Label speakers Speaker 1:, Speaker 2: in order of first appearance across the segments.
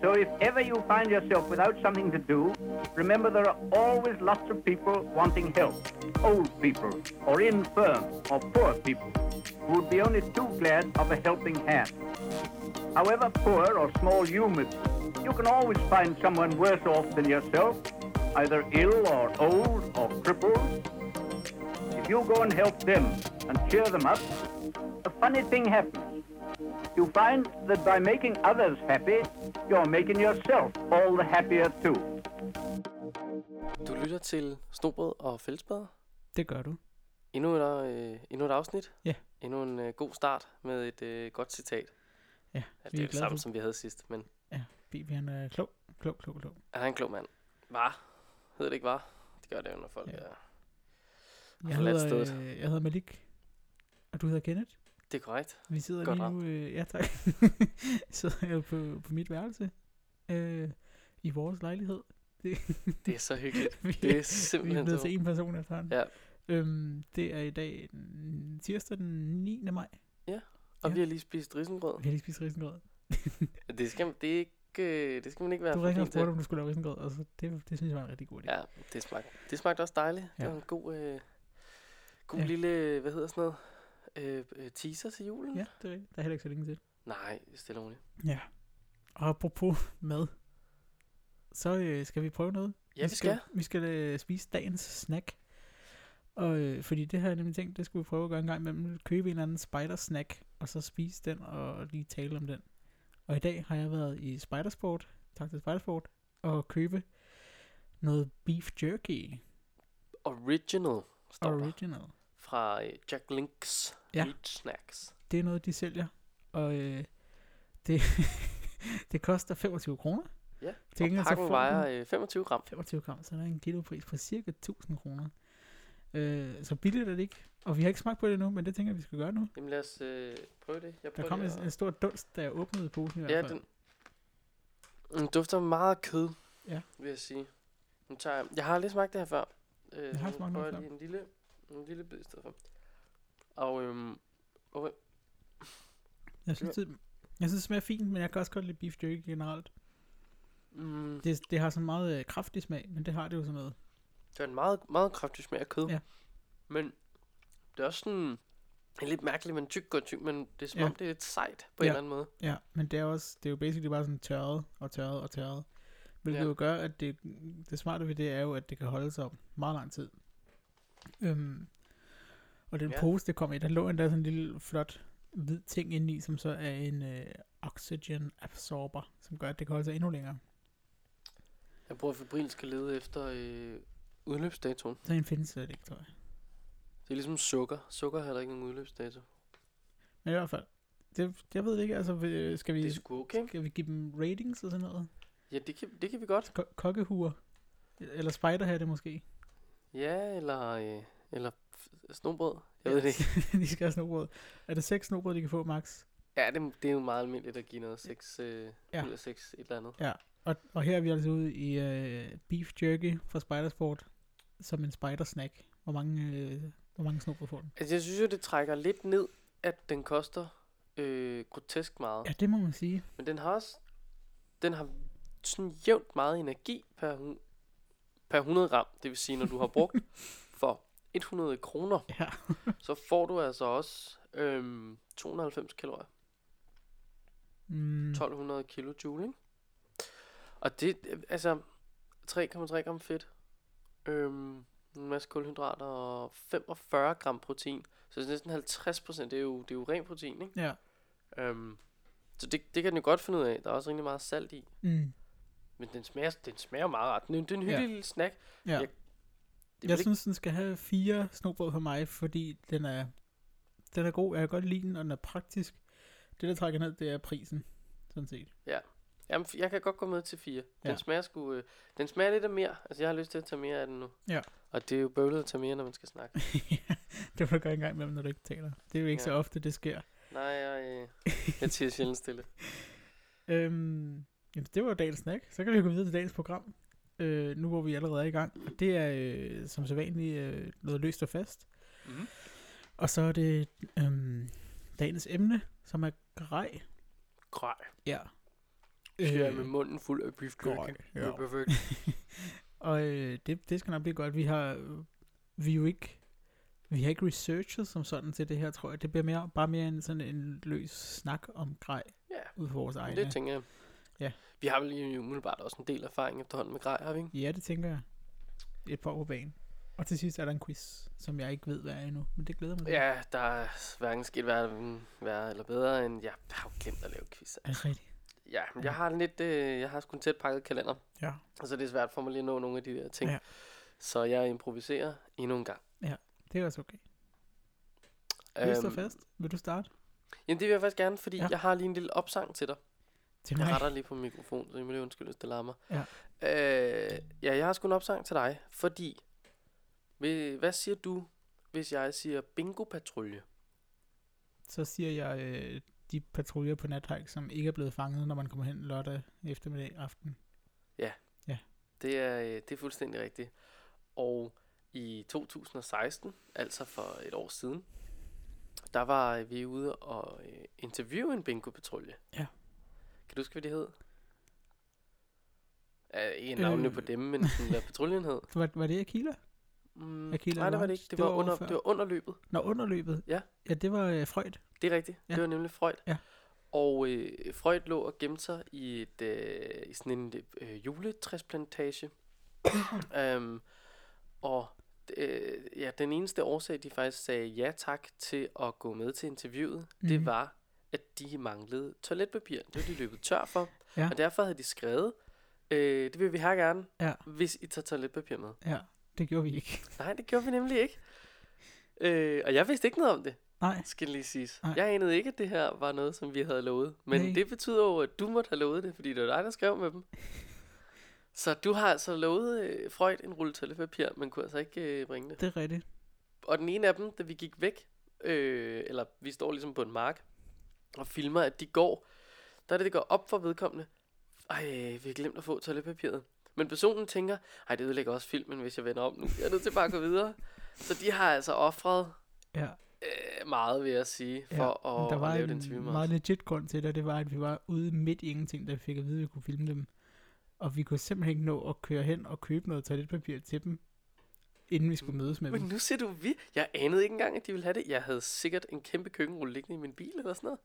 Speaker 1: So if ever you find yourself without something to do, remember there are always lots of people wanting help. Old people, or infirm, or poor people, who would be only too glad of a helping hand. However poor or small you may be, you can always find someone worse off than yourself, either ill or old or crippled. You go and help them and cheer them up, a funny thing happens. You find that by making others happy, you're making yourself all the happier too.
Speaker 2: Du lytter til Snobrød og Fællesbader.
Speaker 3: Det gør du.
Speaker 2: Endnu et, øh, endnu et afsnit.
Speaker 3: Ja.
Speaker 2: Endnu en øh, god start med et øh, godt citat.
Speaker 3: Ja,
Speaker 2: Ja,
Speaker 3: vi
Speaker 2: det
Speaker 3: er
Speaker 2: er det samme,
Speaker 3: for-
Speaker 2: som vi havde sidst, men
Speaker 3: Ja, Bibi han er klog, klog, klog, klog.
Speaker 2: er han en klog mand? Var? Hedder det ikke var? Det gør det jo, når folk
Speaker 3: ja.
Speaker 2: er...
Speaker 3: Jeg
Speaker 2: forladt
Speaker 3: hedder, øh, jeg hedder Malik, og du hedder Kenneth.
Speaker 2: Det er korrekt.
Speaker 3: Vi sidder
Speaker 2: Godt
Speaker 3: lige nu, øh, ja tak, sidder jeg på, på mit værelse øh, i vores lejlighed. Det,
Speaker 2: Det er så hyggeligt.
Speaker 3: vi,
Speaker 2: Det er
Speaker 3: vi er
Speaker 2: simpelthen
Speaker 3: blevet til en person efterhånden.
Speaker 2: Ja.
Speaker 3: Øhm, det er i dag tirsdag den 9. maj.
Speaker 2: Og
Speaker 3: Ja.
Speaker 2: vi har lige spist risengrød.
Speaker 3: Vi har lige spist risengrød.
Speaker 2: Det skal, det er ikke, øh, det skal man ikke være
Speaker 3: Du ringer og spurgte, om du skulle lave risengrød, og så det, det synes jeg var en rigtig god idé.
Speaker 2: Ja, det smagte, det smagte også dejligt. Ja.
Speaker 3: Ja.
Speaker 2: Det var en god, øh, god
Speaker 3: Ja.
Speaker 2: lille, hvad hedder sådan noget, øh, øh, teaser til julen.
Speaker 3: ja, det er rigtigt. Der er heller ikke så længe til.
Speaker 2: Nej, stille og roligt.
Speaker 3: Ja. Og apropos mad, så øh, skal vi prøve noget.
Speaker 2: Ja, vi skal.
Speaker 3: Vi skal øh, spise dagens snack. Og øh, fordi det har jeg nemlig tænkt, det skulle vi prøve at gøre en gang imellem. Købe en eller anden spider-snack, og så spise den og lige tale om den. Og i dag har jeg været i Spidersport, tak til Spidersport, og købe noget beef jerky
Speaker 2: Original står der.
Speaker 3: original.
Speaker 2: Fra øh, Jack Links
Speaker 3: Ja.
Speaker 2: Meat Snacks.
Speaker 3: Det er noget, de sælger, og øh, det, det koster 25 kroner.
Speaker 2: Ja,
Speaker 3: Til
Speaker 2: og
Speaker 3: gengæld så
Speaker 2: pakken
Speaker 3: får
Speaker 2: vejer øh, 25 gram.
Speaker 3: 25 gram, så er der en kilopris på cirka 1000 kroner. Øh, så billigt er det ikke. Og vi har ikke smagt på det endnu, men det tænker jeg, vi skal gøre nu.
Speaker 2: Jamen lad os øh, prøve det. Jeg
Speaker 3: Der
Speaker 2: prøver
Speaker 3: kom
Speaker 2: lige
Speaker 3: en,
Speaker 2: at-
Speaker 3: en stor dunst, da jeg åbnede posen i hvert
Speaker 2: Ja,
Speaker 3: fald.
Speaker 2: den, den dufter meget kød,
Speaker 3: Ja.
Speaker 2: vil jeg sige. Nu tager jeg, jeg har lige smagt det her før. Øh,
Speaker 3: Jeg har
Speaker 2: jeg lige en lille, en lille bid i stedet for. Og øhm, okay.
Speaker 3: Jeg synes, det, jeg synes, det smager fint, men jeg kan også godt lide beef jerky generelt.
Speaker 2: mm, det,
Speaker 3: Det, det har sådan meget øh, kraftig smag, men det har det jo sådan noget.
Speaker 2: det er en meget, meget kraftig smag af kød.
Speaker 3: Ja.
Speaker 2: Men det er også sådan en lidt mærkelig, men tyk og tyk, men det er som
Speaker 3: Ja.
Speaker 2: om, det er lidt sejt på
Speaker 3: Ja.
Speaker 2: en eller anden måde.
Speaker 3: Ja, men det er også, det er jo basically bare sådan tørret og tørret og tørret. Hvilket
Speaker 2: Ja.
Speaker 3: jo gør, at det, det smarte ved det er jo, at det kan holde sig om meget lang tid. Øhm, og den
Speaker 2: Ja.
Speaker 3: pose, det kom i, der lå endda sådan en lille flot hvid ting inde i, som så er en øh, oxygen absorber, som gør, at det kan holde sig endnu længere.
Speaker 2: Jeg bruger febrilsk at lede efter øh, udløbsdatoen.
Speaker 3: En findes slet ikke, tror jeg.
Speaker 2: Det er ligesom sukker. Sukker har der ikke nogen udløbsdato.
Speaker 3: Men i hvert fald, det, jeg ved ikke, altså øh, skal vi,
Speaker 2: Det er sgu okay.
Speaker 3: skal vi give dem ratings og sådan noget?
Speaker 2: Ja, det kan, det kan vi godt.
Speaker 3: Ko- kokkehuer? Eller spiderhatte måske?
Speaker 2: Ja, eller, øh, eller snobrød. Jeg ved det ikke.
Speaker 3: de skal have snobrød. Er det seks snobrød, de kan få max?
Speaker 2: Ja, det, det er jo meget almindeligt at give noget 6 øh,
Speaker 3: Ja.
Speaker 2: ja. eller 6 et eller andet.
Speaker 3: Ja, og, og her er vi altså ude i øh, beef jerky fra Spidersport som en spider snack. Hvor mange, øh, hvor mange snobrød får den?
Speaker 2: Altså, jeg synes jo, det trækker lidt ned, at den koster øh, grotesk meget.
Speaker 3: Ja, det må man sige.
Speaker 2: Men den har også, den har sådan jævnt meget energi per, per 100 gram. Det vil sige, når du har brugt for 100 kroner,
Speaker 3: Ja.
Speaker 2: så får du altså også øhm, 290 kalorier.
Speaker 3: Mm,
Speaker 2: 1200 kilojoule, ikke? Og det, altså, 3,3 gram fedt, øhm, en masse kulhydrater og 45 gram protein. Så det er næsten 50 procent, det er jo, det er jo ren protein, ikke?
Speaker 3: ja.
Speaker 2: Øhm, så det, det kan den jo godt finde ud af. Der er også rigtig meget salt i.
Speaker 3: Mm,
Speaker 2: Men den smager, den smager meget ret. Det er, det er en hyggelig
Speaker 3: Ja.
Speaker 2: ja. lille snack.
Speaker 3: ja.
Speaker 2: Jeg-
Speaker 3: Jeg,
Speaker 2: vel
Speaker 3: synes, den skal have fire snobrød for mig, fordi den er, den er god. Jeg kan godt lide den, og den er praktisk. Det, der trækker ned, det er prisen, sådan set.
Speaker 2: ikke, jamen, jeg kan godt gå med til fire. Den
Speaker 3: Ja.
Speaker 2: smager sgu, øh, den smager lidt af mere. Altså, jeg har lyst til at tage mere af den nu.
Speaker 3: Ja.
Speaker 2: Og det er jo bøvlet at tage mere, når man skal snakke.
Speaker 3: det må du gøre en gang imellem, når du ikke taler. Det er jo ikke
Speaker 2: Ja.
Speaker 3: så ofte, det sker.
Speaker 2: Nej, jeg, øh, jeg tiger sjældent stille.
Speaker 3: Øhm, jamen, det var jo dagens snack. Så kan vi gå videre til dagens program. Øh, nu hvor vi allerede er i gang. Det er øh, som sædvanligt øh, noget løst og fast.
Speaker 2: Mhm.
Speaker 3: Og så er det øhm, dagens emne, som er grej.
Speaker 2: Grej.
Speaker 3: Ja.
Speaker 2: Øh, med munden fuld af beef jerky. Det er perfekt.
Speaker 3: Og øh, det, det skal nok blive godt. Vi har vi jo ikke vi har ikke researchet som sådan til det her, tror jeg. Det bliver mere, bare mere en sådan en løs snak om grej
Speaker 2: Ja,
Speaker 3: ud for vores egne.
Speaker 2: det tænker jeg.
Speaker 3: Ja.
Speaker 2: Vi har vel lige umiddelbart også en del erfaring efterhånden med grej, har vi ikke?
Speaker 3: Ja, det tænker jeg. Et par år på banen. Og til sidst er der en quiz, som jeg ikke ved, hvad er endnu. Men det glæder mig.
Speaker 2: Ja, der er hverken sket værre, værre eller bedre, end jeg har jo glemt at lave quiz.
Speaker 3: Er det rigtigt?
Speaker 2: Ja, men jeg har lidt, øh, jeg har sgu en tæt pakket kalender,
Speaker 3: Ja.
Speaker 2: og så er det svært for mig lige at nå nogle af de der ting.
Speaker 3: Ja.
Speaker 2: Så jeg improviserer endnu en gang.
Speaker 3: Det er også okay. Vi står fast. Vil du starte?
Speaker 2: Jamen det vil jeg faktisk gerne, fordi
Speaker 3: Ja.
Speaker 2: ja. jeg har lige en lille opsang til dig.
Speaker 3: Til
Speaker 2: Jeg
Speaker 3: mig?
Speaker 2: retter lige på mikrofonen, så I må lige undskylde, hvis det larmer.
Speaker 3: Ja.
Speaker 2: Øh, ja, jeg har sgu en opsang til dig, fordi... Hvad siger du, hvis jeg siger bingo-patrulje?
Speaker 3: Så siger jeg øh, de patruljer på nathike, som ikke er blevet fanget, når man kommer hen lørdag eftermiddag aften.
Speaker 2: Det er, øh, det er fuldstændig rigtigt. Og i 2016, altså for et år siden, der var vi ude og øh, interviewe en bingo-patrulje.
Speaker 3: Ja.
Speaker 2: Kan du huske, hvad de hed? Uh, ikke navnene
Speaker 3: Øh.
Speaker 2: på dem, men sådan, hvad patruljen hed.
Speaker 3: Var, var det Akila?
Speaker 2: Mm,
Speaker 3: Aquila
Speaker 2: nej, det var det ikke. Det,
Speaker 3: Det
Speaker 2: var,
Speaker 3: var
Speaker 2: under, det var under løbet.
Speaker 3: Nå, underløbet?
Speaker 2: Ja.
Speaker 3: Ja, det var øh, Freud.
Speaker 2: Det er rigtigt.
Speaker 3: Ja.
Speaker 2: Ja. Det var nemlig Freud.
Speaker 3: Ja.
Speaker 2: Og øh, Freud lå og gemte sig i, et, øh, i sådan en øh, juletræsplantage. um, og øh, ja, den eneste årsag, de faktisk sagde ja tak til at gå med til interviewet, mm.
Speaker 3: Mhm.
Speaker 2: det var, at de manglede toiletpapir. Det var de løbet tør for.
Speaker 3: Ja.
Speaker 2: Og derfor havde de skrevet, øh, det vil vi her gerne,
Speaker 3: Ja.
Speaker 2: hvis I tager toiletpapir med.
Speaker 3: Ja, det gjorde vi ikke.
Speaker 2: Nej, det gjorde vi nemlig ikke. Øh, og jeg vidste ikke noget om det
Speaker 3: Nej,
Speaker 2: skal lige siges.
Speaker 3: Nej.
Speaker 2: Jeg anede ikke, at det her var noget, som vi havde lovet. Men
Speaker 3: Nej.
Speaker 2: det betyder jo, at du måtte have lovet det, fordi det var dig, der skrev med dem. Så du har altså lovet øh, Freud en rulle toiletpapir, men kunne altså ikke øh, bringe det.
Speaker 3: det er rigtigt.
Speaker 2: Og den ene af dem, da vi gik væk, øh, eller vi står ligesom på en mark, og filmer, at de går, der er det, det går op for vedkommende. Ej, vi har glemt at få toiletpapiret. Men personen tænker, ej, det ødelægger også filmen, hvis jeg vender om nu. Jeg er nødt til bare at gå videre. Så de har altså offret
Speaker 3: Ja.
Speaker 2: øh, meget, vil jeg sige,
Speaker 3: Ja,
Speaker 2: for
Speaker 3: men
Speaker 2: at,
Speaker 3: der var
Speaker 2: at lave
Speaker 3: en
Speaker 2: den interview med
Speaker 3: meget legit grund til det, det var, at vi var ude midt i ingenting, da vi fik at vide, at vi kunne filme dem. Og vi kunne simpelthen ikke nå at køre hen og købe noget toiletpapir til dem, inden vi skulle mødes med
Speaker 2: Men
Speaker 3: dem.
Speaker 2: nu siger du vi. Jeg anede ikke engang, at de ville have det. Jeg havde sikkert en kæmpe køkkenrulle liggende i min bil eller sådan noget.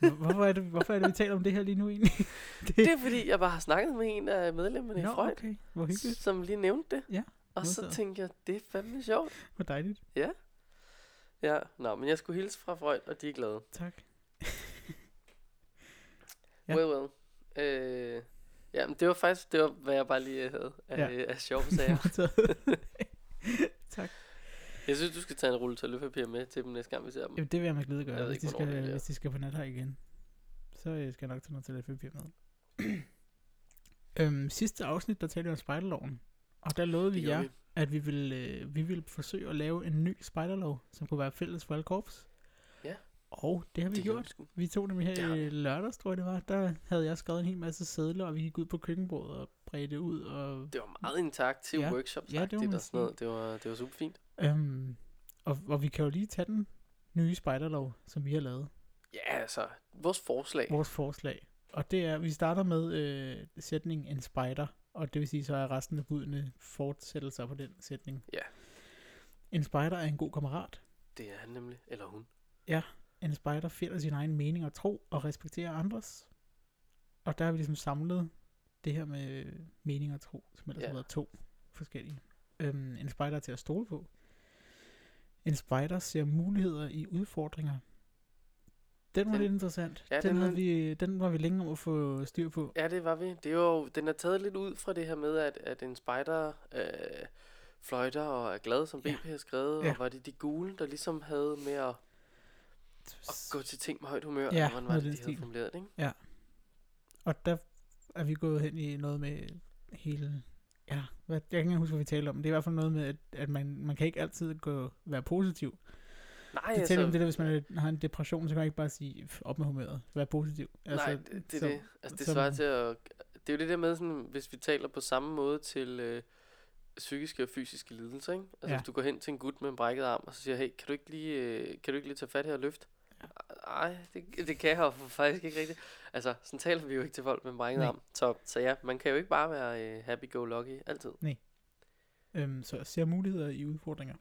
Speaker 3: Hvor- Hvorfor er, det, hvorfor er det, vi taler om det her lige nu egentlig?
Speaker 2: Det er fordi, jeg bare har snakket med en af medlemmerne i
Speaker 3: Nå,
Speaker 2: Freud,
Speaker 3: okay. Hvor hyggeligt.
Speaker 2: som lige nævnte det.
Speaker 3: Ja,
Speaker 2: Og så tænkte jeg, det er fandme sjovt.
Speaker 3: Hvor dejligt.
Speaker 2: Ja, nå, men jeg skulle hilse fra Freud, og de er glade.
Speaker 3: Tak.
Speaker 2: Ja.
Speaker 3: Ja.
Speaker 2: Well, well. Øh, ja, men det var faktisk, det var, hvad jeg bare lige havde af,
Speaker 3: Ja.
Speaker 2: ja. af sjove sager. Jeg synes, du skal tage en rulle toiletpapir med til dem næste gang, vi ser dem.
Speaker 3: Jamen, det vil jeg med glæde gøre, hvis
Speaker 2: ikke,
Speaker 3: de, skal, hvis de skal på nat her igen. Så øh, skal jeg nok tage noget toiletpapir med. øhm, sidste afsnit, der talte vi om spejderloven. Og der lovede vi jer, at vi ville, øh, vi ville forsøge at lave en ny spejderlov, som kunne være fælles for alle korps.
Speaker 2: Ja.
Speaker 3: Og det har vi
Speaker 2: Det
Speaker 3: gjort.
Speaker 2: vi.
Speaker 3: Vi tog dem her
Speaker 2: vi.
Speaker 3: i lørdags, tror jeg det var. Der havde jeg skrevet en hel masse sædler, og vi gik ud på køkkenbordet og bredte det ud. Og,
Speaker 2: Det var meget interaktiv
Speaker 3: Ja.
Speaker 2: workshop,
Speaker 3: Ja, det man
Speaker 2: og sådan noget. Det var, det var super fint.
Speaker 3: Øhm, og, og vi kan jo lige tage den nye spejderlov, som vi har lavet.
Speaker 2: Ja, altså, vores forslag.
Speaker 3: vores forslag. Og det er, vi starter med øh, sætningen en spider, og det vil sige, så er resten af budene fortsættelser på den sætning.
Speaker 2: Ja.
Speaker 3: En spider er en god kammerat.
Speaker 2: Det er han nemlig, eller hun.
Speaker 3: En spider finder sin egen mening og tro og respekterer andres. Og der har vi ligesom samlet det her med mening og tro, som ellers
Speaker 2: Ja.
Speaker 3: har været to forskellige. Øhm, en spider er til at stole på. En spider ser muligheder i udfordringer. Den var
Speaker 2: Den-
Speaker 3: lidt interessant.
Speaker 2: Ja,
Speaker 3: den,
Speaker 2: den
Speaker 3: havde vi, den var vi længe om at få styr på.
Speaker 2: Ja, det var vi. Det er jo, den er taget lidt ud fra det her med, at, at en spider øh, fløjter og er glad, som BP
Speaker 3: Ja.
Speaker 2: har skrevet.
Speaker 3: Ja.
Speaker 2: Og var det de gule, der ligesom havde med at, at gå til ting med højt humør?
Speaker 3: Ja,
Speaker 2: hvordan var det, de havde formuleret det, ikke?
Speaker 3: Og der er vi gået hen i noget med hele... Ja, hvad, jeg kan ikke engang huske, hvad vi taler om. Det er i hvert fald noget med, at, at man, man kan ikke altid gå, være positiv.
Speaker 2: Nej,
Speaker 3: Det taler om det der, hvis man har en depression, så kan man ikke bare sige, "F- op med humøret, vær positiv.
Speaker 2: Altså, Nej, det, det er
Speaker 3: så-
Speaker 2: det. Altså, det svarer til at... Det er jo det der med, sådan, hvis vi taler på samme måde til, øh, psykiske og fysiske lidelser, ikke? Altså
Speaker 3: Ja.
Speaker 2: hvis du går hen til en gut med en brækket arm, og så siger, hey, kan du ikke lige, øh, kan du ikke lige tage fat her og løfte? Nej, det, det kan jeg jo faktisk ikke rigtigt. Altså, sådan taler vi jo ikke til folk med brækket
Speaker 3: Nej.
Speaker 2: arm. Så, så ja, man kan jo ikke bare være øh, happy-go-lucky altid.
Speaker 3: Øhm, så jeg ser muligheder i udfordringer.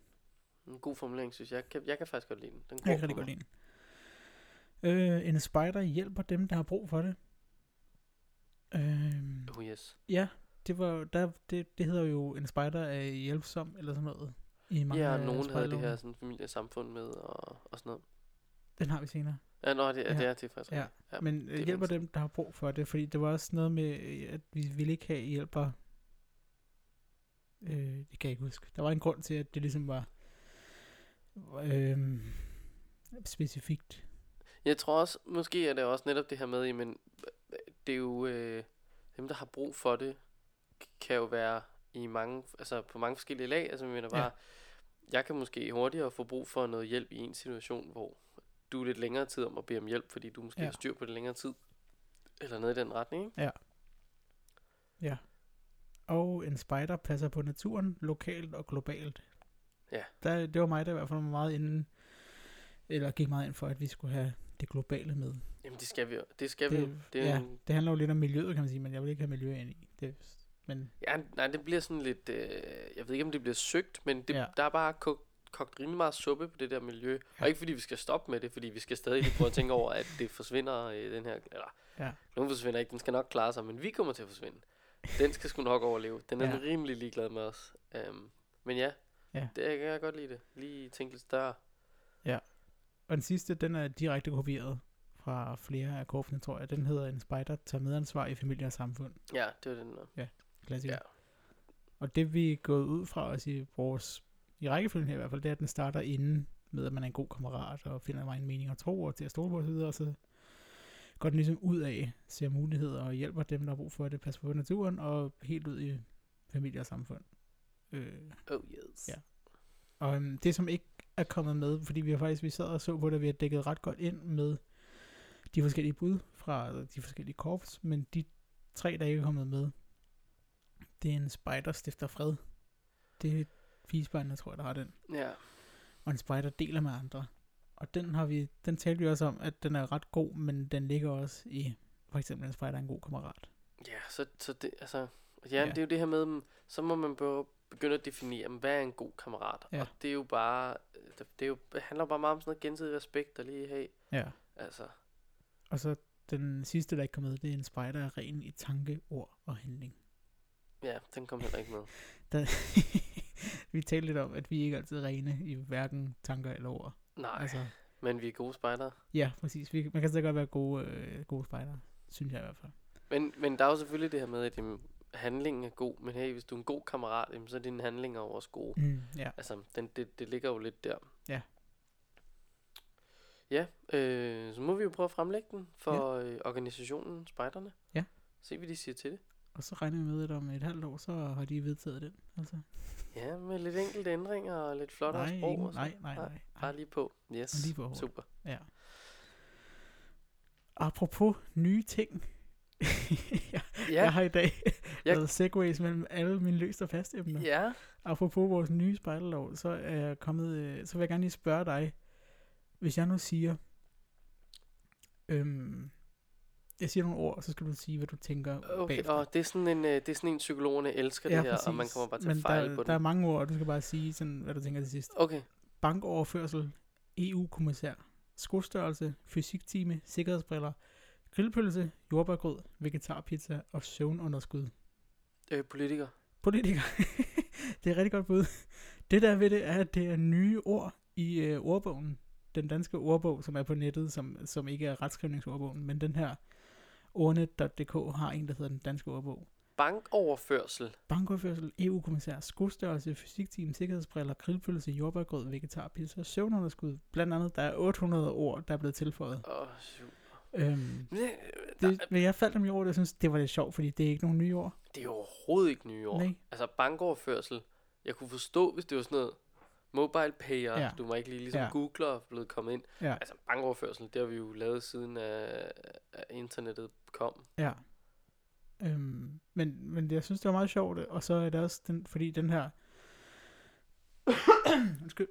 Speaker 2: En god formulering, synes jeg. Jeg kan, jeg kan faktisk godt lide den. den
Speaker 3: Jeg kan rigtig godt lide den. Øh, en spider hjælper dem, der har brug for det. Øhm,
Speaker 2: Oh yes.
Speaker 3: ja, det, var, der, det, det hedder jo, en spider er hjælpsom, eller sådan noget. I mange
Speaker 2: Ja, nogen havde det her sådan familiesamfund med og, og sådan noget.
Speaker 3: Den har vi senere.
Speaker 2: Ja, nå, det, ja. Det er det faktisk.
Speaker 3: Ja.
Speaker 2: ja.
Speaker 3: Men
Speaker 2: det
Speaker 3: øh,
Speaker 2: er
Speaker 3: hjælper
Speaker 2: mindst.
Speaker 3: dem, der har brug for det, fordi det var også noget med, øh, at vi ville ikke have hjælper. Øh, det kan jeg ikke huske. Der var en grund til, at det ligesom var øh, specifikt.
Speaker 2: Jeg tror også, måske er det også netop det her med, men det er jo øh, dem, der har brug for det, kan jo være i mange, altså på mange forskellige lag. Altså, jeg mener bare,
Speaker 3: Ja.
Speaker 2: jeg kan måske hurtigere få brug for noget hjælp i en situation, hvor du er lidt længere tid om at bede om hjælp, fordi du måske
Speaker 3: Ja.
Speaker 2: har styr på det længere tid. Eller noget i den retning, ikke?
Speaker 3: Og en spider passer på naturen, lokalt og globalt.
Speaker 2: Ja.
Speaker 3: Der, det var mig, der i hvert fald var meget inden, eller gik meget ind for, at vi skulle have det globale med.
Speaker 2: Jamen, det skal vi jo. Det skal vi
Speaker 3: Det-
Speaker 2: jo. Det
Speaker 3: ja.
Speaker 2: en,
Speaker 3: Det handler jo lidt om miljøet, kan man sige, men jeg vil ikke have miljø ind i. Det, men
Speaker 2: ja, nej, det bliver sådan lidt, øh, jeg ved ikke, om det bliver søgt, men det,
Speaker 3: Ja.
Speaker 2: der er bare kogt, rimelig meget suppe på det der miljø. Ja. Og ikke fordi vi skal stoppe med det, fordi vi skal stadig lige prøve at tænke over, at det forsvinder, øh, den her, eller
Speaker 3: Ja.
Speaker 2: nogen forsvinder ikke, den skal nok klare sig, men vi kommer til at forsvinde. Den skal sgu nok overleve. Den er
Speaker 3: Ja.
Speaker 2: ja. rimelig ligeglad med os. Um, men ja,
Speaker 3: Ja.
Speaker 2: det kan jeg godt lide det. Lige tænke lidt større.
Speaker 3: Og den sidste, den er direkte kopieret fra flere af korpsene, tror jeg. Den hedder En spider tager medansvar i familie og samfund.
Speaker 2: Ja, det var den der.
Speaker 3: Klassiker.
Speaker 2: Ja.
Speaker 3: Og det vi er gået ud fra os i vores, i rækkefølgen her i hvert fald, det er, at den starter inden med, at man er en god kammerat, og finder mig en mening og tro, og til at stole på osv., og så går den ligesom ud af, ser muligheder og hjælper dem, der har brug for det, passer på naturen, og helt ud i familie og samfund. Øh,
Speaker 2: Oh yes.
Speaker 3: Ja. Og øhm, det, som ikke er kommet med, fordi vi har faktisk vi sad og så på det, vi har dækket ret godt ind med de forskellige bud fra de forskellige korps, men de tre, der ikke er kommet med, det er en spider stifter fred. Det er fisebejlene, tror jeg, der har den.
Speaker 2: Ja.
Speaker 3: Og en spider deler med andre. Og den har vi, den talte vi også om, at den er ret god, men den ligger også i, for eksempel en spider er en god kammerat.
Speaker 2: Ja, så, så det, altså, ja,
Speaker 3: Ja.
Speaker 2: det er jo det her med, så må man be- begynde at definere, hvad er en god kammerat?
Speaker 3: Ja.
Speaker 2: Og det er jo bare, øh, det, det, er jo, det handler bare meget om sådan noget gensidig respekt, og lige, hey,
Speaker 3: Ja.
Speaker 2: altså,
Speaker 3: Og så den sidste, der ikke kom med, det er en spider er ren i tanke, ord og handling.
Speaker 2: ja, den kom heller ikke med.
Speaker 3: Der, vi talte lidt om, at vi ikke altid er rene i hverken tanker eller ord.
Speaker 2: Nej,
Speaker 3: Altså,
Speaker 2: men vi er gode spejdere.
Speaker 3: ja, præcis. Vi, man kan så godt være gode, øh, gode spejder, synes jeg i hvert fald.
Speaker 2: Men, men der er jo selvfølgelig det her med, at jamen, handlingen er god, men hey, hvis du er en god kammerat, jamen, så er dine handlinger jo også gode.
Speaker 3: Mm, ja.
Speaker 2: Altså, den, det, det ligger jo lidt der.
Speaker 3: Ja.
Speaker 2: Ja, øh, så må vi jo prøve at fremlægge den for øh, organisationen Spejderne.
Speaker 3: Ja.
Speaker 2: Se, hvad de siger til det.
Speaker 3: Og så regner vi med, at om et halvt år, så har de vedtaget den. Altså.
Speaker 2: Ja, med lidt enkelte ændringer og lidt flottere
Speaker 3: nej,
Speaker 2: sprog.
Speaker 3: ingen,
Speaker 2: og sådan.
Speaker 3: nej, nej, nej,
Speaker 2: Bare
Speaker 3: nej.
Speaker 2: lige på. Yes,
Speaker 3: Lige på hårdt.
Speaker 2: super.
Speaker 3: Ja. Apropos nye ting. jeg,
Speaker 2: Ja,
Speaker 3: jeg har i dag
Speaker 2: Jeg-
Speaker 3: lavet segways mellem alle mine løst og fast emner.
Speaker 2: ja.
Speaker 3: Apropos vores nye spejderlov, så er jeg kommet, øh, så vil jeg gerne lige spørge dig, hvis jeg nu siger, øhm, jeg siger nogle ord, og så skal du sige, hvad du tænker
Speaker 2: Okay,
Speaker 3: bagefter.
Speaker 2: og det er sådan en, øh, det er sådan en psykologerne elsker det her, og man kommer bare til
Speaker 3: Men
Speaker 2: at fejle
Speaker 3: der,
Speaker 2: på
Speaker 3: der er
Speaker 2: den.
Speaker 3: mange ord, og du skal bare sige, sådan, hvad du tænker til sidst.
Speaker 2: Okay,
Speaker 3: Bankoverførsel, EU-kommissær, skostørrelse, fysiktime, sikkerhedsbriller, grillpølse, jordbærgrød, vegetarpizza og søvnunderskud.
Speaker 2: øh, politiker.
Speaker 3: Politiker. det er rigtig godt bud. Det der ved det er, at det er nye ord i øh, ordbogen. Den danske ordbog, som er på nettet, som, som ikke er retskrivningsordbogen, men den her ordnet.dk har en, der hedder den danske ordbog.
Speaker 2: Bankoverførsel.
Speaker 3: Bankoverførsel, EU-kommissær, skostørrelse, fysikteam, sikkerhedsbriller, grillpølse, jordbærgrød, vegetarpizza, søvnunderskud. Blandt andet, der er 800 ord, der er blevet tilføjet.
Speaker 2: Åh, oh, super.
Speaker 3: Øhm,
Speaker 2: Men det,
Speaker 3: det, men jeg faldt om i og jeg synes, det var lidt sjovt, fordi det er ikke nogen nye ord.
Speaker 2: det er overhovedet ikke nye ord.
Speaker 3: Nej.
Speaker 2: Altså bankoverførsel. Jeg kunne forstå, hvis det var sådan noget mobile payer.
Speaker 3: Ja.
Speaker 2: Du må ikke lige ligesom
Speaker 3: Ja.
Speaker 2: googler og blevet kommet ind.
Speaker 3: Ja.
Speaker 2: Altså bankoverførsel, det har vi jo lavet siden af, af internettet kom.
Speaker 3: Ja. Øhm, men, men jeg synes, det var meget sjovt, og så er det også, den, fordi den her, undskyld,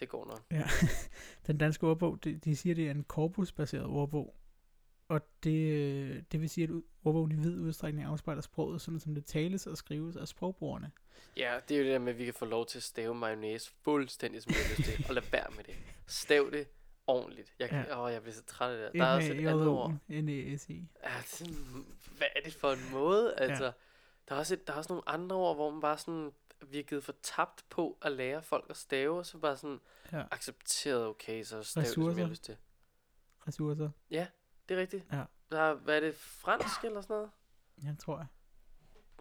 Speaker 2: Det går nok.
Speaker 3: Ja, den danske ordbog, de, de siger, det er en korpusbaseret ordbog. Og det, øh, det vil sige, at ordbogen i vid udstrækning afspejler sproget, sådan som det tales og skrives af sprogbrugerne.
Speaker 2: Ja, det er jo det der med, at vi kan få lov til at stave mayonnaise fuldstændig som vi lyst til. Og lad være med det. Stav det ordentligt. Jeg, kan,
Speaker 3: Ja.
Speaker 2: åh, jeg bliver så træt af det. Der er også et andet ord.
Speaker 3: N-A-J-O-N-E-S-I.
Speaker 2: Ja, sådan, hvad er det for en måde? Altså, ja. der, er også et, der er også nogle andre ord, hvor man bare sådan virkede for tabt på at lære folk at stave, og så bare sådan
Speaker 3: Ja.
Speaker 2: accepteret, okay, så stav det, som jeg lyst til.
Speaker 3: Ressourcer.
Speaker 2: Det er rigtigt.
Speaker 3: Ja.
Speaker 2: Der er, hvad er det, fransk eller sådan noget?
Speaker 3: Ja, tror jeg.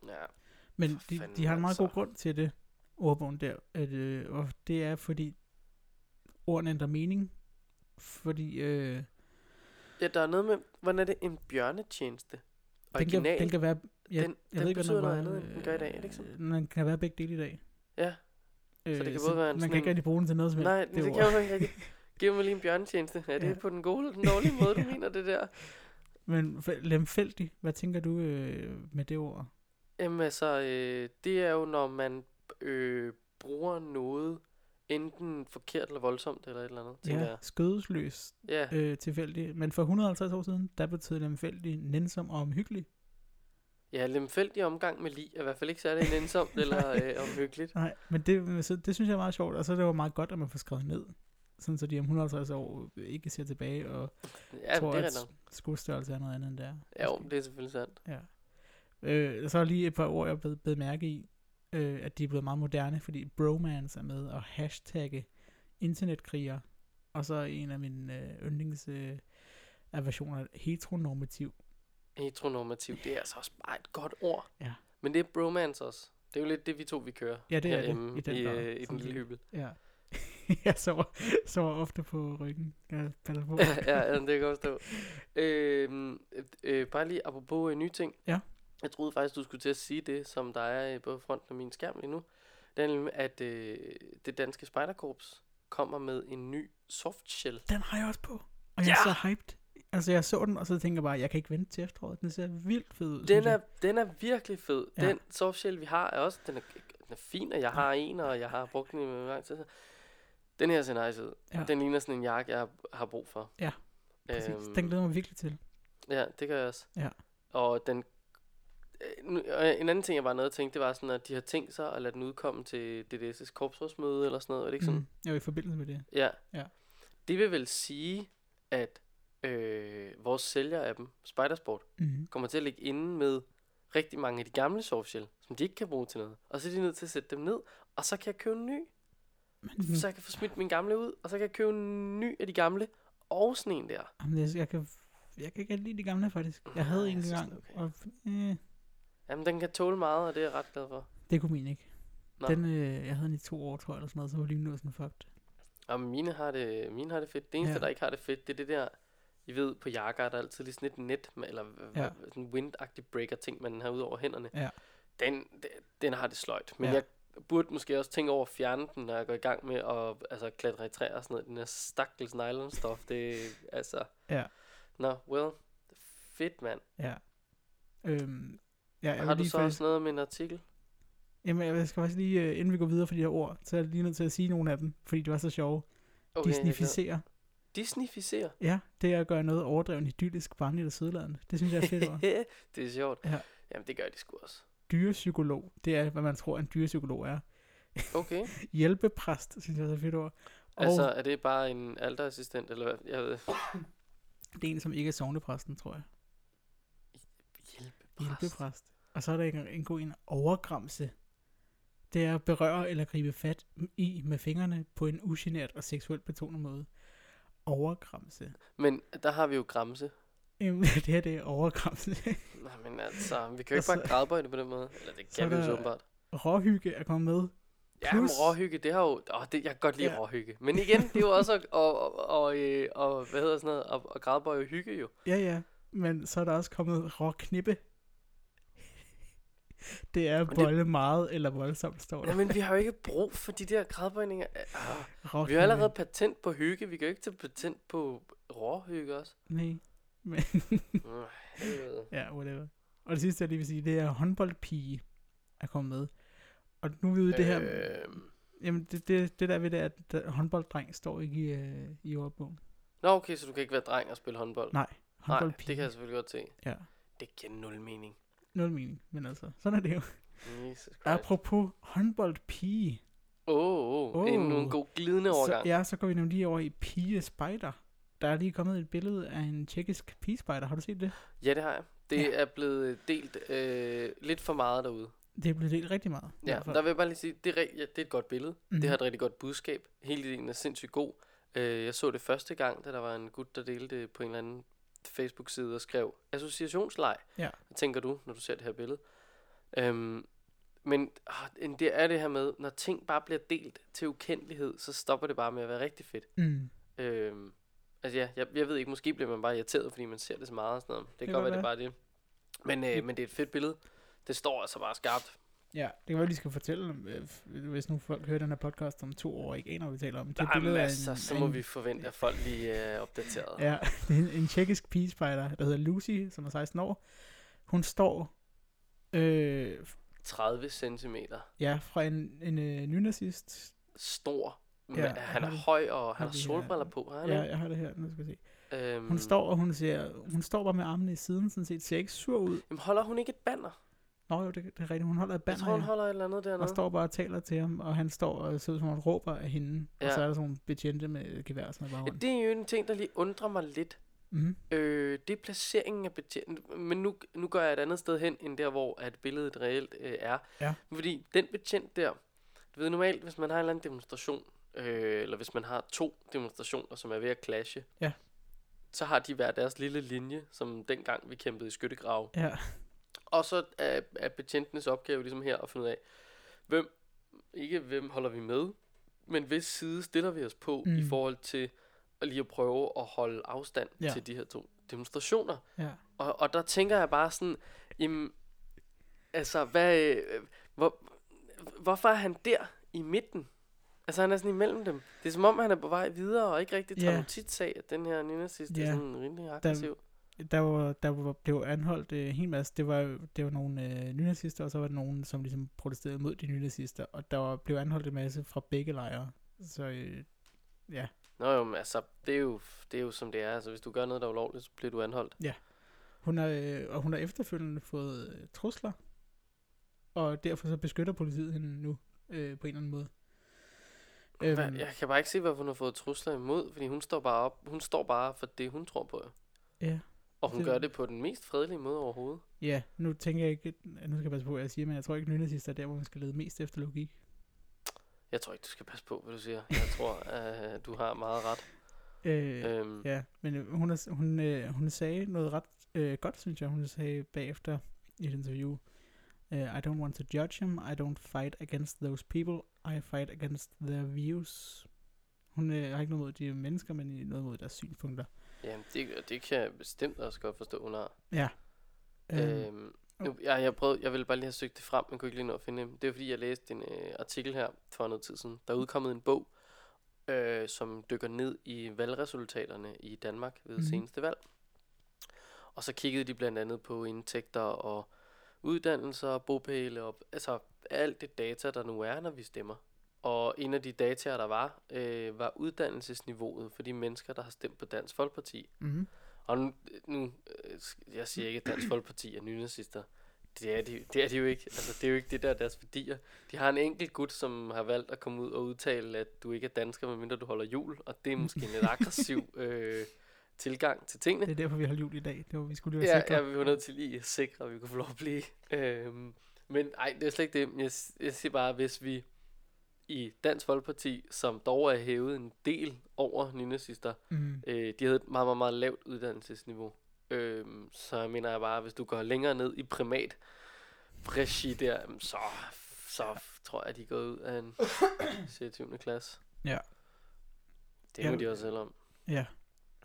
Speaker 2: Ja,
Speaker 3: Men de, de har en meget
Speaker 2: altså.
Speaker 3: god grund til det, ordbogen der. At, øh, og det er, fordi ordene ændrer mening. Fordi øh,
Speaker 2: ja der er noget med, hvordan er det en bjørnetjeneste?
Speaker 3: den, kan,
Speaker 2: Original.
Speaker 3: den kan være... Ja,
Speaker 2: Den- den betyder noget andet, end den gør i dag, det ikke sådan?
Speaker 3: Øh, Den kan være begge dele i dag.
Speaker 2: Ja,
Speaker 3: Øh,
Speaker 2: det kan både være en
Speaker 3: Man
Speaker 2: sådan
Speaker 3: kan ikke rigtig bruge den til noget som helst.
Speaker 2: nej, det, det
Speaker 3: ord.
Speaker 2: kan jo ikke rigtigt. Giv mig lige en bjørnetjeneste. Er det
Speaker 3: Ja.
Speaker 2: på den gode eller den dårlige måde, du mener det der?
Speaker 3: Men lemfældig, hvad tænker du øh, med det ord?
Speaker 2: Jamen altså, øh, det er jo, når man øh, bruger noget enten forkert eller voldsomt eller et eller andet, tænker
Speaker 3: Ja,
Speaker 2: jeg.
Speaker 3: skødesløs,
Speaker 2: Ja,
Speaker 3: øh, tilfældig. Men for 150 år siden, der betød lemfældig nænsom og omhyggelig.
Speaker 2: ja lemfældig omgang med lig er i hvert fald ikke særlig nænsomt eller øh, omhyggeligt.
Speaker 3: Nej, men det, så det synes jeg er meget sjovt, og så er det jo meget godt, at man får skrevet ned. Sådan så de om 150 år
Speaker 2: Ja,
Speaker 3: ikke ser tilbage og
Speaker 2: det
Speaker 3: tror,
Speaker 2: er
Speaker 3: at
Speaker 2: rigtigt.
Speaker 3: skostørrelse er noget andet end det er.
Speaker 2: Ja, jo, det er selvfølgelig sandt.
Speaker 3: Ja. Øh, så er lige et par ord, jeg blevet, blevet mærke i, øh, at de er blevet meget moderne, fordi bromance er med, og hashtagge internetkriger, og så en af mine øh, yndlings øh, aversioner, heteronormativ.
Speaker 2: Heteronormativ, det er altså også bare et godt ord.
Speaker 3: Ja.
Speaker 2: Men det er bromance også. Det er jo lidt det, vi to vi kører.
Speaker 3: Ja, det er det, i den
Speaker 2: i, øh, i den lille
Speaker 3: det-
Speaker 2: hybel.
Speaker 3: Ja. jeg sover, sover ofte på ryggen. Jeg passer på.
Speaker 2: ja, ja, det kan godt forstå. Øh, øh, bare lige apropos øh, nye ting.
Speaker 3: Ja.
Speaker 2: Jeg troede faktisk, du skulle til at sige det, som der er øh, på fronten af min skærm lige nu. Det er nemlig, at øh, det danske spejderkorps kommer med en ny softshell.
Speaker 3: Den har jeg også på. Og jeg er så hyped. Altså, jeg så den, og så tænker jeg bare, jeg kan ikke vente til efteråret. Den ser vildt fed ud.
Speaker 2: Den er, den er virkelig fed.
Speaker 3: Ja.
Speaker 2: Ja. Den softshell, vi har, er også den er, den er fin, og jeg har en, og jeg har brugt den i lang tid. Den her ser nice ud.
Speaker 3: Ja.
Speaker 2: Den ligner sådan en jakke, jeg har, brug for.
Speaker 3: Ja, Præcis.
Speaker 2: Øhm,
Speaker 3: Den glæder mig virkelig til.
Speaker 2: Ja, det gør jeg også.
Speaker 3: Ja.
Speaker 2: Og den... øh, en anden ting, jeg bare nåede at tænke, det var sådan, at de har tænkt sig at lade den udkomme til DDS' korpsrådsmøde eller sådan noget. Er det ikke sådan?
Speaker 3: Mm. Er i forbindelse med det.
Speaker 2: Ja.
Speaker 3: Ja.
Speaker 2: Det vil vel sige, at øh, vores sælger af dem, Spidersport,
Speaker 3: Mm.
Speaker 2: kommer til at ligge inde med rigtig mange af de gamle softshell, som de ikke kan bruge til noget. Og så er de nødt til at sætte dem ned, og så kan jeg købe en ny.
Speaker 3: Men,
Speaker 2: Så jeg kan få smidt min gamle ud, og så kan jeg købe en ny af de gamle, og sådan en der.
Speaker 3: Jamen, jeg, jeg, kan, jeg kan ikke lide de gamle, faktisk. Jeg havde en
Speaker 2: jeg synes,
Speaker 3: gang,
Speaker 2: det er
Speaker 3: og øh,
Speaker 2: Jamen, den kan tåle meget, og det er jeg ret glad for.
Speaker 3: det kunne min ikke.
Speaker 2: Nå.
Speaker 3: Den, øh, jeg havde den i to år, tror jeg, eller sådan noget, så var lige nu sådan fucked.
Speaker 2: Og mine har det, mine har det fedt. Det eneste,
Speaker 3: Ja.
Speaker 2: ja. der ikke har det fedt, det er det der, I ved, på jakker er der altid lige sådan et net, med, eller
Speaker 3: Ja.
Speaker 2: ja. sådan en windagtig breaker ting, man har ud over hænderne.
Speaker 3: Ja.
Speaker 2: Den, den, den har det sløjt. Men
Speaker 3: Ja.
Speaker 2: ja. jeg burde måske også tænke over at fjerne den, når jeg går i gang med at altså, klatre i træer og sådan noget. Den her stakkels nylonstof, det er altså...
Speaker 3: Ja.
Speaker 2: Nå, well, fedt mand.
Speaker 3: Ja. Øhm, ja, jeg
Speaker 2: har du så
Speaker 3: faktisk,
Speaker 2: også noget med en artikel?
Speaker 3: Jamen, jeg skal faktisk lige, øh, inden vi går videre for de her ord, så er jeg lige nødt til at sige nogle af dem, fordi det var så sjove.
Speaker 2: Okay,
Speaker 3: Disneyficere.
Speaker 2: Disneyficere?
Speaker 3: Ja, det er at gøre noget overdrevet idyllisk, barnligt og sødladende. Det synes jeg er fedt
Speaker 2: det er sjovt.
Speaker 3: Ja.
Speaker 2: Jamen, det gør de sgu også.
Speaker 3: Dyrepsykolog, det er, hvad man tror, en dyrepsykolog er.
Speaker 2: Okay.
Speaker 3: Hjælpepræst, synes jeg er så fedt ord. Og
Speaker 2: Altså, er det bare en alterassistent, eller hvad? Jeg ved.
Speaker 3: det er en, som ikke er sovnepræsten, tror jeg.
Speaker 2: Hjælpepræst.
Speaker 3: Hjælpepræst. Og så er der en, en god en overgramse. Det er at berøre eller gribe fat i med fingrene på en ugenert og seksuelt betonet måde. Overgramse.
Speaker 2: Men der har vi jo gramse.
Speaker 3: Jamen, det her det er overgramse.
Speaker 2: Nej, men altså, vi kan jo ikke bare
Speaker 3: så-
Speaker 2: gradbøjde på den måde. Eller det kan vi jo så åbenbart.
Speaker 3: Råhygge er kommet med.
Speaker 2: Ja, men
Speaker 3: plus-
Speaker 2: råhygge, det har jo... Åh, det, jeg kan godt lide
Speaker 3: Ja.
Speaker 2: råhygge. Men igen, det er jo også at, og, og, og, og, hvad hedder sådan noget, og, og gradbøje hygge jo.
Speaker 3: Ja, ja. Men så er der også kommet råknippe. Det er
Speaker 2: det-
Speaker 3: bolle meget eller voldsomt, står der.
Speaker 2: Ja, men vi har jo ikke brug for de der gradbøjninger. Ah, Vi har allerede patent på hygge. Vi kan jo ikke tage patent på råhygge også.
Speaker 3: Nej. Men, whatever. Og det sidste, jeg lige vil sige, det er håndboldpige er kommet med. Og nu er vi ude i det her...
Speaker 2: Øh,
Speaker 3: Jamen, det, det, det der ved det, at der- håndbolddreng står ikke i, øh, i ordbogen.
Speaker 2: Nå, okay, så du kan ikke være dreng og spille håndbold?
Speaker 3: Nej,
Speaker 2: Nej,
Speaker 3: håndboldpige.
Speaker 2: det kan jeg selvfølgelig godt se.
Speaker 3: Ja,
Speaker 2: Det giver nul mening.
Speaker 3: nul mening. Men altså, sådan er det jo.
Speaker 2: Jesus Christ.
Speaker 3: Apropos håndboldpige.
Speaker 2: Åh, oh, oh,
Speaker 3: Åh.
Speaker 2: endnu en god glidende
Speaker 3: Så,
Speaker 2: overgang.
Speaker 3: ja, så går vi nemlig lige over i pige spider. Der er lige kommet et billede af en tjekkisk pige spider. Har du set det?
Speaker 2: Ja, det har jeg. Det
Speaker 3: Ja.
Speaker 2: er blevet delt øh, lidt for meget derude.
Speaker 3: Det er blevet delt rigtig meget.
Speaker 2: Ja, der vil jeg bare lige sige, det er, ja, det er et godt billede. Mm.
Speaker 3: Mhm.
Speaker 2: Det har et rigtig godt budskab. Hele ideen er sindssygt god. Øh, jeg så det første gang, da der var en gut, der delte det på en eller anden Facebook-side og skrev associationsleg.
Speaker 3: Ja.
Speaker 2: Hvad tænker du, når du ser det her billede? Øhm, men en- det er det her med, når ting bare bliver delt til ukendelighed, så stopper det bare med at være rigtig fedt.
Speaker 3: Mm.
Speaker 2: Øhm, altså ja, jeg, jeg ved ikke, måske bliver man bare irriteret, fordi man ser det så meget og sådan noget. Det kan
Speaker 3: Det
Speaker 2: godt være, det er bare det. Men, øh, men det er et fedt billede. Det står altså bare skarpt.
Speaker 3: Ja, det kan være, at de skal fortælle, øh, hvis nu folk hører den her podcast om to år ikke aner, hvad vi taler om. Det
Speaker 2: Der
Speaker 3: er
Speaker 2: er masser,
Speaker 3: en-
Speaker 2: så må
Speaker 3: en-
Speaker 2: vi forvente, at folk lige er opdateret.
Speaker 3: Ja, det er en, en tjekkisk pigespejder, der hedder Lucy, som er 16 år. Hun står øh,
Speaker 2: 30 cm.
Speaker 3: ja, fra en, en øh, nynazist.
Speaker 2: Stor.
Speaker 3: Ja,
Speaker 2: Ja, han er høj, og han
Speaker 3: har vi her.
Speaker 2: solbriller på. Han
Speaker 3: Ja, jeg har det her, nu skal vi se.
Speaker 2: Øhm,
Speaker 3: Hun står, og hun ser, hun står bare med armene i siden, sådan set, ser ikke sur ud.
Speaker 2: Jamen, holder hun ikke et banner?
Speaker 3: Nå jo, det, det er rigtigt, hun holder et
Speaker 2: Jeg
Speaker 3: banner,
Speaker 2: tror, hun holder et eller andet
Speaker 3: og
Speaker 2: dernede.
Speaker 3: står bare og taler til ham, og han står og ser ud som om han råber af hende. Ja. Og så er der sådan nogle betjente med gevær og sådan noget bare
Speaker 2: Ja, det er jo en ting, der lige undrer mig lidt.
Speaker 3: Mm-hmm.
Speaker 2: Øh, det er placeringen af betjent. Men nu, nu går jeg et andet sted hen, end der, hvor at billedet reelt øh, er.
Speaker 3: Ja.
Speaker 2: Fordi den betjent der, du ved normalt, hvis man har en eller anden demonstration, øh, eller hvis man har to demonstrationer, som er ved at clashe,
Speaker 3: Ja.
Speaker 2: så har de hver deres lille linje, som dengang vi kæmpede i skyttegrav.
Speaker 3: Ja,
Speaker 2: Og så er, er betjentenes opgave ligesom her at finde ud af, hvem, ikke hvem holder vi med, men hvis side stiller vi os på mm. i forhold til at lige at prøve at holde afstand
Speaker 3: ja.
Speaker 2: til de her to demonstrationer.
Speaker 3: ja.
Speaker 2: Og, og der tænker jeg bare sådan, jamen, altså, hvad, øh, hvor, hvorfor er han der i midten? Altså, han er sådan imellem dem. Det er som om, han er på vej videre, og ikke rigtig tager
Speaker 3: Ja.
Speaker 2: yeah. notits af, at den her nynazist
Speaker 3: Ja.
Speaker 2: er sådan rimelig aggressiv.
Speaker 3: der var, der var, blev anholdt øh, en hel masse. Det var, det var nogle øh, nynazister, og så var der nogen, som ligesom protesterede mod de nynazister. Og der var, blev anholdt en masse fra begge lejre. Så øh, ja,
Speaker 2: Nå jo, men altså, det er jo, det er jo som det er. Altså, hvis du gør noget, der er ulovligt, så bliver du anholdt.
Speaker 3: hun har, øh, og hun har efterfølgende fået øh, trusler. Og derfor så beskytter politiet hende nu øh, på en eller anden måde.
Speaker 2: Øhm. Jeg kan bare ikke se, hvorfor hun har fået trusler imod, fordi hun står bare op. Hun står bare for det, hun tror på.
Speaker 3: ja,
Speaker 2: Og hun
Speaker 3: Det-
Speaker 2: gør det på den mest fredelige måde overhovedet.
Speaker 3: ja, nu tænker jeg ikke, nu skal jeg passe på, hvad jeg siger, men jeg tror ikke, nynazister er der, hvor man skal lede mest efter logik.
Speaker 2: Jeg tror ikke, du skal passe på, hvad du siger. Jeg tror, at du har meget ret.
Speaker 3: Øh,
Speaker 2: Øhm,
Speaker 3: Ja, men øh, hun, er, hun, øh, hun sagde noget ret øh, godt, synes jeg. Hun sagde bagefter i et interview, uh, I don't want to judge him. I don't fight against those people. I fight against their views. Hun øh, har ikke noget mod de mennesker, men noget mod deres synspunkter.
Speaker 2: Jamen, det, det kan jeg bestemt også godt forstå, hun har.
Speaker 3: Ja.
Speaker 2: Øhm,
Speaker 3: Øh,
Speaker 2: øhm, nu, jeg, jeg, prøvede, jeg ville bare lige have søgt det frem, men kunne ikke lige nå at finde det. Det er fordi, jeg læste en øh, artikel her for noget tid siden. Der er udkommet en bog, øh, som dykker ned i valgresultaterne i Danmark ved mm. seneste valg. Og så kiggede de blandt andet på indtægter og uddannelser og bopæle og altså alt det data, der nu er, når vi stemmer. Og en af de dataer, der var, øh, var uddannelsesniveauet for de mennesker, der har stemt på Dansk Folkeparti.
Speaker 3: mm-hmm.
Speaker 2: Og nu, nu øh, jeg siger ikke, at Dansk Folkeparti er nynazister. Det er, de, det er de jo ikke. Altså, det er jo ikke det, der er deres værdier. De har en enkelt gut, som har valgt at komme ud og udtale, at du ikke er dansker, medmindre du holder jul. Og det er måske en lidt aggressiv øh, tilgang til tingene.
Speaker 3: Det er derfor, vi har jul i dag. Det var, vi skulle lige
Speaker 2: Ja,
Speaker 3: være sikre.
Speaker 2: ja, vi var nødt til lige at sikre, at vi kunne få lov at blive. Øhm, men ej, det er slet ikke det. Jeg, jeg siger bare, hvis vi i Dansk Folkeparti, som dog er hævet en del over nynazister,
Speaker 3: Mm.
Speaker 2: Øh, de havde et meget, meget, meget lavt uddannelsesniveau. Øh, så jeg mener jeg bare, hvis du går længere ned i primat regi der, så, så tror jeg, de er gået ud af en 6. klasse.
Speaker 3: Ja.
Speaker 2: Det må
Speaker 3: Ja.
Speaker 2: de også selv om.
Speaker 3: Ja.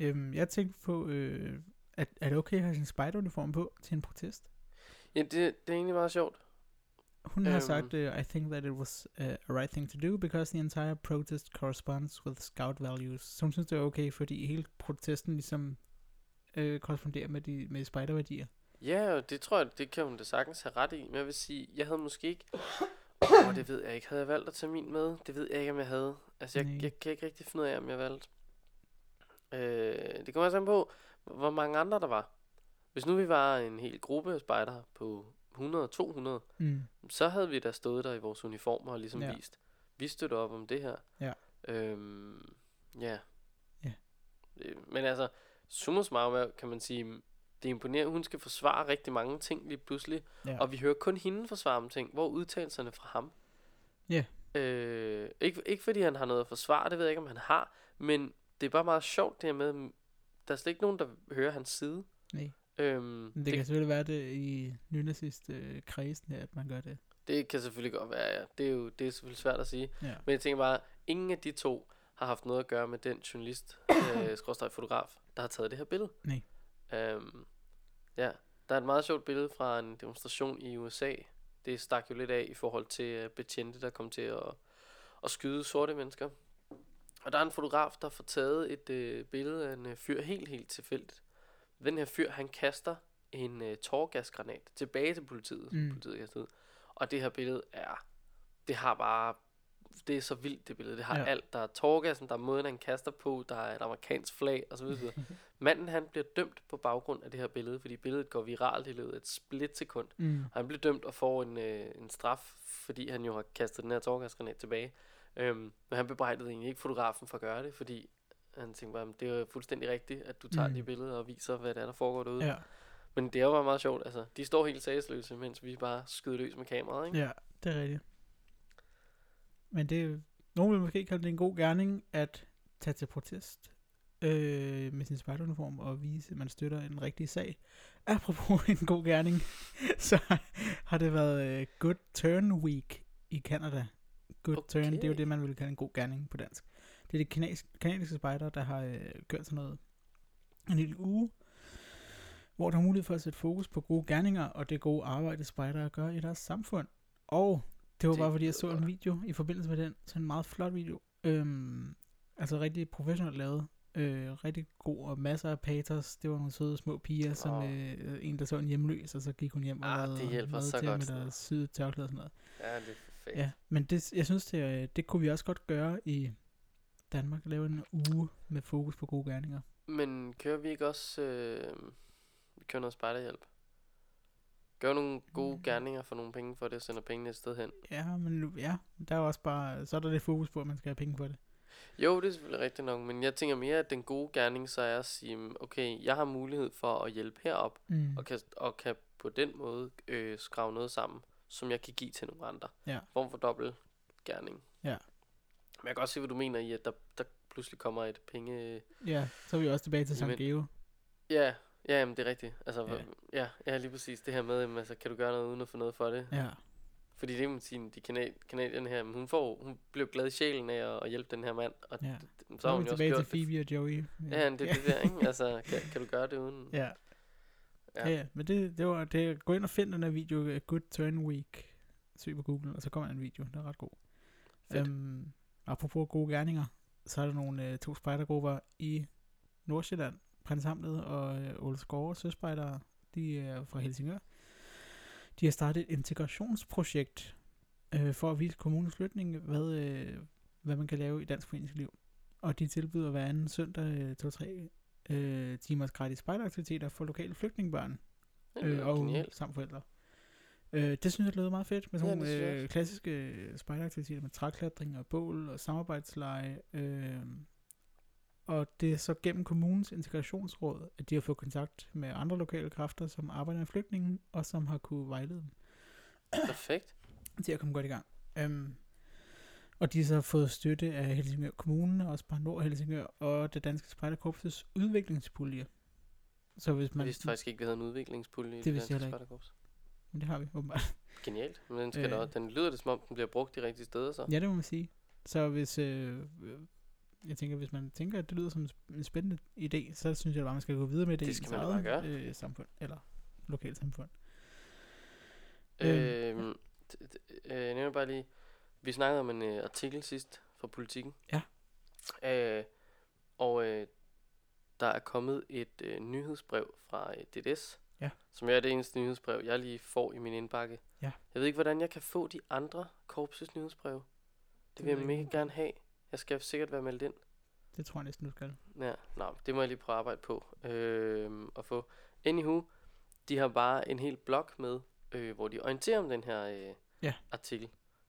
Speaker 3: Øhm, jeg tænkte på, øh, at, er det okay at have sin spejderuniform på til en protest?
Speaker 2: Ja, det, det er egentlig meget sjovt.
Speaker 3: Hun har
Speaker 2: Øhm.
Speaker 3: sagt, uh, I think that it was uh, a right thing to do, because the entire protest corresponds with scout values. Så hun synes, det er okay, fordi hele protesten ligesom uh, korresponderer med, de, med spejderværdier.
Speaker 2: Ja, og det tror jeg, det kan hun da sagtens have ret i. Men jeg vil sige, jeg havde måske ikke... Åh, oh, det ved jeg ikke. Havde jeg valgt at tage min med? Det ved jeg ikke, om jeg havde. Altså, jeg,
Speaker 3: Nej.
Speaker 2: jeg kan ikke rigtig finde ud af, om jeg valgte. Øh, det kommer også an på, hvor mange andre der var. Hvis nu vi var en hel gruppe af spejdere på 100-200,
Speaker 3: Mm.
Speaker 2: så havde vi da stået der i vores uniformer og ligesom
Speaker 3: Ja.
Speaker 2: vist, vi støtter op om det her.
Speaker 3: Ja.
Speaker 2: Øhm, ja.
Speaker 3: Ja.
Speaker 2: Øh, Men altså, summa summarum kan man sige, det er imponerende, hun skal forsvare rigtig mange ting lige pludselig,
Speaker 3: Ja.
Speaker 2: og vi hører kun hende forsvare om ting. Hvor er udtalelserne fra ham?
Speaker 3: Ja.
Speaker 2: Øh, ikke, ikke fordi han har noget at forsvare, det ved jeg ikke, om han har, men det er bare meget sjovt det her med, der er slet ikke nogen, der hører hans side.
Speaker 3: Nej.
Speaker 2: Øhm, det,
Speaker 3: det, kan selvfølgelig være det i nynazist øh, kredsen, at man gør det.
Speaker 2: det kan selvfølgelig godt være, ja. Det er jo det er selvfølgelig svært at sige.
Speaker 3: Ja.
Speaker 2: Men jeg tænker bare, ingen af de to har haft noget at gøre med den journalist, øh, fotograf, der har taget det her billede.
Speaker 3: Nej.
Speaker 2: Øhm, ja, der er et meget sjovt billede fra en demonstration i USA. Det stak jo lidt af i forhold til uh, betjente, der kom til at, at skyde sorte mennesker. Og der er en fotograf, der får taget et øh, billede af en øh, fyr helt, helt tilfældigt. Den her fyr, han kaster en øh, tårgasgranat tilbage til politiet,
Speaker 3: Mm.
Speaker 2: politiet kaster ud. Og det her billede er, det har bare, det er så vildt det billede. Det har
Speaker 3: ja.
Speaker 2: alt. Der er tårgassen, der er måden, han kaster på, der er et amerikansk flag osv. osv. Manden, han bliver dømt på baggrund af det her billede, fordi billedet går viralt i løbet af et splitsekund.
Speaker 3: Mm.
Speaker 2: Og han bliver dømt og får en, øh, en straf, fordi han jo har kastet den her tårgasgranat tilbage. Øhm, men han bebrejdede egentlig ikke fotografen for at gøre det, fordi han tænkte bare, "Men det er jo fuldstændig rigtigt, at du tager
Speaker 3: Mm.
Speaker 2: de billeder og viser, hvad det er, der foregår derude.
Speaker 3: Ja.
Speaker 2: Men det er jo bare meget sjovt, altså. De står helt sagsløse, mens vi bare skyder løs med kameraet, ikke?
Speaker 3: ja, det er rigtigt. Men det nogen vil måske kalde det en god gerning at tage til protest øh, med sin spejderuniform og vise, at man støtter en rigtig sag. Apropos en god gerning, så har det været øh, Good Turn Week i Canada. Good okay. Turn, det er jo det, man vil kalde en god gerning på dansk. Det er de kanadiske, kanadiske spejder, der har øh, gjort sådan noget en hel uge, hvor der er mulighed for at sætte fokus på gode gerninger og det gode arbejde, spejdere gør i deres samfund. Og det var
Speaker 2: Det
Speaker 3: bare fordi, jeg så en video i forbindelse med den, sådan en meget flot video. Øhm, altså rigtig professionelt lavet. Øh, rigtig god og masser af patos. Det var nogle søde små piger, som øh, en, der så en hjemløs, og så gik hun hjem og
Speaker 2: Ah,
Speaker 3: lavede
Speaker 2: det hjælper så
Speaker 3: til
Speaker 2: godt,
Speaker 3: med deres syde tørklæde og sådan noget.
Speaker 2: Ja, det er perfekt.
Speaker 3: Ja, men det, jeg synes, det, det kunne vi også godt gøre i Danmark. Lave en uge med fokus på gode gerninger.
Speaker 2: Men kører vi ikke også... Øh, vi kører noget spejderhjælp? Gør nogle gode
Speaker 3: Mm.
Speaker 2: gerninger for nogle penge for det, og sender pengene et sted hen.
Speaker 3: Ja, men nu- ja, der er også bare, så er der lidt fokus på, at man skal have penge for det.
Speaker 2: Jo, det er selvfølgelig rigtigt nok, men jeg tænker mere, at den gode gerning så er at sige, okay, jeg har mulighed for at hjælpe herop,
Speaker 3: Mm.
Speaker 2: og kan, og kan på den måde øh, skrave noget sammen, som jeg kan give til nogle andre.
Speaker 3: Ja.
Speaker 2: Form for dobbelt gerning.
Speaker 3: Ja.
Speaker 2: Men jeg kan også se, hvad du mener i, at der, der pludselig kommer et penge...
Speaker 3: Ja, så er vi også tilbage til
Speaker 2: Jamen,
Speaker 3: Geo.
Speaker 2: Ja, ja, jamen, det er rigtigt. Altså,
Speaker 3: Ja.
Speaker 2: ja. Ja, ja, lige præcis det her med, jamen, altså, kan du gøre noget uden at få noget for det?
Speaker 3: Ja,
Speaker 2: Fordi det man sige, de kanad- kanadierne her, men hun, får, hun blev glad i sjælen af at, at hjælpe den her mand, og
Speaker 3: ja.
Speaker 2: d-
Speaker 3: Så,
Speaker 2: har
Speaker 3: er
Speaker 2: hun jo også
Speaker 3: tilbage
Speaker 2: gjort
Speaker 3: til Phoebe og Joey.
Speaker 2: det. Ja, det er det der, ikke? Altså, kan, kan du gøre det uden?
Speaker 3: Ja.
Speaker 2: Ja.
Speaker 3: Ja, ja, men det, det var, det, gå ind og find den her video, Good Turn Week, søg på Google, og så kommer en video, den er ret god.
Speaker 2: Fedt.
Speaker 3: Øhm, apropos gode gerninger, så er der nogle uh, to spejdergrupper i Nordsjælland, Prins Hamlet og Ole Skove Søspejdere, de er fra Helsingør. De har startet et integrationsprojekt øh, for at vise kommunens flytning, hvad, øh, hvad man kan lave i dansk foreningsliv. Og de tilbyder hver anden søndag øh, to-tre øh, timers gratis spejderaktiviteter for lokale flygtningebørn øh, og
Speaker 2: genialt.
Speaker 3: samt forældre. Øh, det synes jeg lyder meget fedt med
Speaker 2: Ja,
Speaker 3: sådan
Speaker 2: det
Speaker 3: nogle
Speaker 2: jeg
Speaker 3: øh, klassiske øh, spejderaktiviteter med træklatring og bål og samarbejdsleje. Øh, og det er så gennem kommunens integrationsråd, at de har fået kontakt med andre lokale kræfter, som arbejder med flygtningen, og som har kunne vejlede dem
Speaker 2: Perfekt.
Speaker 3: til at komme godt i gang. Um, og de har så fået støtte af Helsingør Kommune, også bare Nord Helsingør, og det danske spejderkorpses udviklingspulje. Så hvis
Speaker 2: Jeg
Speaker 3: man...
Speaker 2: vidste faktisk ikke, vi havde en udviklingspulje i
Speaker 3: Det
Speaker 2: det,
Speaker 3: vidste jeg
Speaker 2: danske spejderkorps.
Speaker 3: Men det har vi åbenbart.
Speaker 2: Genialt. Men den, skal
Speaker 3: Øh.
Speaker 2: øh. den lyder det, som om den bliver brugt de rigtige steder, så.
Speaker 3: Ja, det må man sige. Så hvis, øh, øh, jeg tænker, hvis man tænker, at det lyder som en sp- en spændende idé, så synes jeg bare, man skal gå videre med det,
Speaker 2: Det
Speaker 3: i
Speaker 2: skal
Speaker 3: ens
Speaker 2: man
Speaker 3: eget,
Speaker 2: bare gøre.
Speaker 3: Øh, samfund, eller lokalt samfund.
Speaker 2: T- t- øh, jeg nævner bare lige, vi snakkede om en øh, artikel sidst fra Politiken.
Speaker 3: Ja.
Speaker 2: Øh, og øh, der er kommet et øh, nyhedsbrev fra øh, DDS,
Speaker 3: Ja.
Speaker 2: Som er det eneste nyhedsbrev, jeg lige får i min indbakke.
Speaker 3: Ja.
Speaker 2: Jeg ved ikke, hvordan jeg kan få de andre korpses nyhedsbreve. Det vil jeg
Speaker 3: jeg
Speaker 2: mega gerne have. Jeg skal sikkert være meldt ind.
Speaker 3: Det tror jeg næsten, du skal.
Speaker 2: Ja, nå, det må jeg lige prøve at arbejde på øh, at få. Anywho, de har bare en hel blog med, øh, hvor de orienterer om den her øh,
Speaker 3: Ja.
Speaker 2: artikel.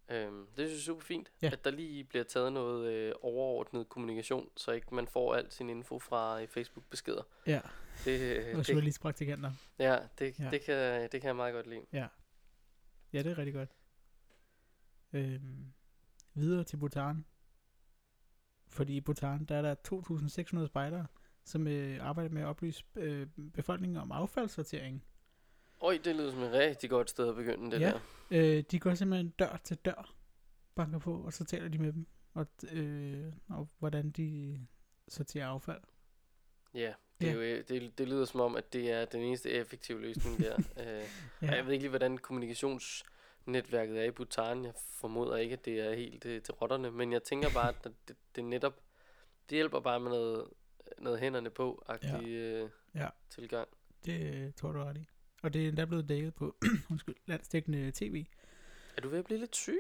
Speaker 2: Øhm, det synes jeg er super fint,
Speaker 3: Ja.
Speaker 2: at der lige bliver taget noget øh, overordnet kommunikation, så ikke man får alt sin info fra øh, Facebook-beskeder.
Speaker 3: Ja,
Speaker 2: Det, øh,
Speaker 3: og
Speaker 2: det,
Speaker 3: journalistpraktikanter.
Speaker 2: ja, det,
Speaker 3: Ja.
Speaker 2: Det, kan, det kan jeg meget godt lide.
Speaker 3: Ja, det er rigtig godt. Øhm, videre til Bhutan. Fordi i Bhutan, der er der 2.600 spejdere, som øh, arbejder med at oplyse øh, befolkningen om affaldssortering.
Speaker 2: Øj, det lyder som et rigtig godt sted at begynde det
Speaker 3: Ja.
Speaker 2: der.
Speaker 3: Øh, de går simpelthen dør til dør, banker på, og så taler de med dem, og, øh, og hvordan de sorterer affald.
Speaker 2: Ja, det, er
Speaker 3: Ja.
Speaker 2: jo, øh, det, det lyder som om, at det er den eneste effektive løsning der. øh, ja. Jeg ved ikke lige, hvordan kommunikationsnetværket er i Bhutan. Jeg formoder ikke, at det er helt øh, til rotterne, men jeg tænker bare, at det, det netop, det hjælper bare med noget, noget hænderne på agtig øh,
Speaker 3: Ja.
Speaker 2: tilgang.
Speaker 3: Det øh, tror du ret i. Og det er endda blevet dækket på undskyld, landstækkende tv.
Speaker 2: Er du ved at blive lidt syg?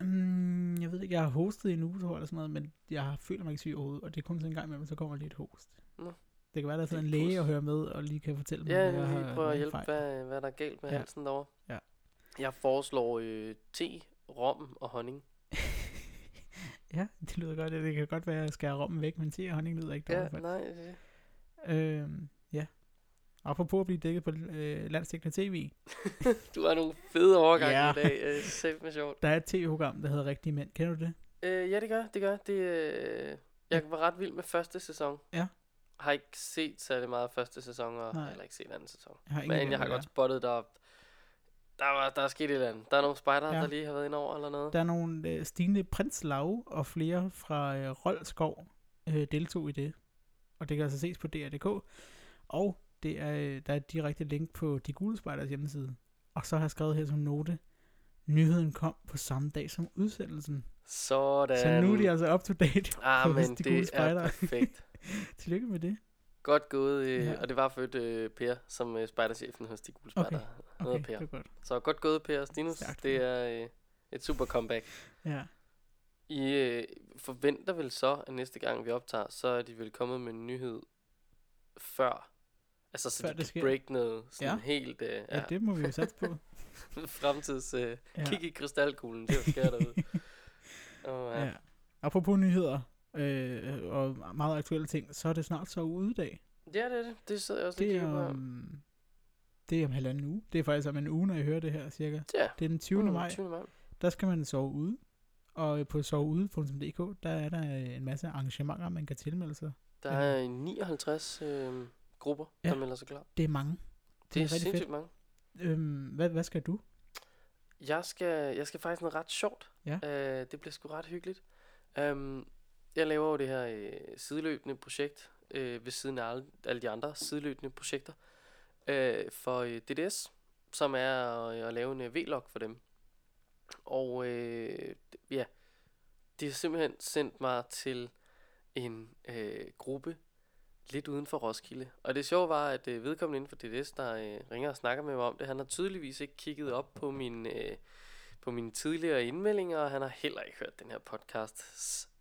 Speaker 3: Mm, jeg ved ikke, jeg har hostet i en uge, tror jeg, eller sådan noget, men jeg føler mig ikke syg overhovedet, og det er kun sådan en gang imellem, så kommer lidt host.
Speaker 2: Nå.
Speaker 3: Det kan være, der er
Speaker 2: Det er
Speaker 3: en læge og høre med, og lige kan fortælle mig,
Speaker 2: Ja,
Speaker 3: hvad
Speaker 2: jeg
Speaker 3: har
Speaker 2: prøve at hjælpe,
Speaker 3: fejl.
Speaker 2: hvad, hvad der er galt med
Speaker 3: Ja.
Speaker 2: ja. halsen derovre.
Speaker 3: Ja.
Speaker 2: Jeg foreslår øh, te, rom og honning.
Speaker 3: ja, det lyder godt. Det kan godt være, at jeg skærer rommen væk, men te og honning lyder ikke
Speaker 2: Ja,
Speaker 3: dårligt.
Speaker 2: nej, det,
Speaker 3: Øhm, ja. Apropos at blive dækket på øh, landstækkende tv.
Speaker 2: du har nogle fede overgange
Speaker 3: Ja.
Speaker 2: i dag. Øh, Sæt sjovt.
Speaker 3: Der er et tv-program, der hedder Rigtige Mænd. Kender du det?
Speaker 2: Øh, ja, det gør, det gør. Det, øh, jeg var ret vild med første sæson.
Speaker 3: Ja.
Speaker 2: Har ikke set særlig meget første sæson, og
Speaker 3: Nej.
Speaker 2: har heller ikke set anden sæson.
Speaker 3: Jeg har
Speaker 2: Men jeg har godt
Speaker 3: det
Speaker 2: spottet, der, der, var, der er sket et eller andet. Der er nogle spejder, Ja. der lige har været ind over eller noget.
Speaker 3: er. Der er nogle øh, Stine Prinslav og flere fra øh, Roldskov øh, deltog i det. Og det kan altså ses på DR.dk. Og det er, øh, der er et direkte link på De Gule Spejders hjemmeside. Og så har jeg skrevet her som note, nyheden kom på samme dag som udsendelsen.
Speaker 2: Sådan.
Speaker 3: Så nu er de altså up to date.
Speaker 2: Ah,
Speaker 3: hos
Speaker 2: men
Speaker 3: De Gule
Speaker 2: det er
Speaker 3: Spejdere.
Speaker 2: perfekt.
Speaker 3: Tillykke med det.
Speaker 2: Godt gået. Øh,
Speaker 3: Ja.
Speaker 2: Og det var født øh, Per, som øh, spejderchefen hos de gule spejder.
Speaker 3: Okay,
Speaker 2: Okay,
Speaker 3: det
Speaker 2: Per.
Speaker 3: er godt.
Speaker 2: Så godt gået, Per og Stinus.
Speaker 3: Stærkt,
Speaker 2: Det er øh, et super comeback.
Speaker 3: Ja.
Speaker 2: I øh, forventer vel så, at næste gang vi optager, så er de vel kommet med en nyhed før. Altså, så
Speaker 3: Før
Speaker 2: de
Speaker 3: det
Speaker 2: kan
Speaker 3: sker.
Speaker 2: break noget sådan
Speaker 3: Ja.
Speaker 2: helt øh,
Speaker 3: ja, det må vi jo satse på.
Speaker 2: fremtids... Øh,
Speaker 3: Ja.
Speaker 2: Kig i krystalkuglen, det er jo sker derude. Oh, ja.
Speaker 3: Ja. Apropos nyheder øh, og meget aktuelle ting, så er det snart så udedag.
Speaker 2: ja, det er det. Det sidder jeg også
Speaker 3: Det
Speaker 2: lige
Speaker 3: er, om, det er om halvanden uge. Det er faktisk om en uge, når jeg hører det her cirka.
Speaker 2: Ja.
Speaker 3: Det er den 20.
Speaker 2: Mm,
Speaker 3: maj.
Speaker 2: 20. maj.
Speaker 3: Der skal man sove ude. Og på soveude.dk, der er der øh, en masse arrangementer, man kan tilmelde sig.
Speaker 2: Der er 59 øh, grupper,
Speaker 3: Ja.
Speaker 2: der melder sig klar.
Speaker 3: Det er mange.
Speaker 2: Det,
Speaker 3: Det er
Speaker 2: er, sindssygt
Speaker 3: fedt.
Speaker 2: mange.
Speaker 3: Øhm, hvad, hvad skal du?
Speaker 2: Jeg skal, jeg skal faktisk noget ret sjovt.
Speaker 3: Ja.
Speaker 2: Øh, det bliver sgu ret hyggeligt. Um, jeg laver jo det her øh, sideløbende projekt øh, ved siden af alle, alle de andre sideløbende projekter øh, for øh, DDS, som er at, at lave en øh, vlog for dem. Og øh, ja, de har simpelthen sendt mig til en øh, gruppe lidt uden for Roskilde. Og det sjove var, at øh, vedkommende inden for DDS, der øh, ringer og snakker med mig om det, han har tydeligvis ikke kigget op på min... Øh, på mine tidligere indmeldinger, og han har heller ikke hørt den her podcast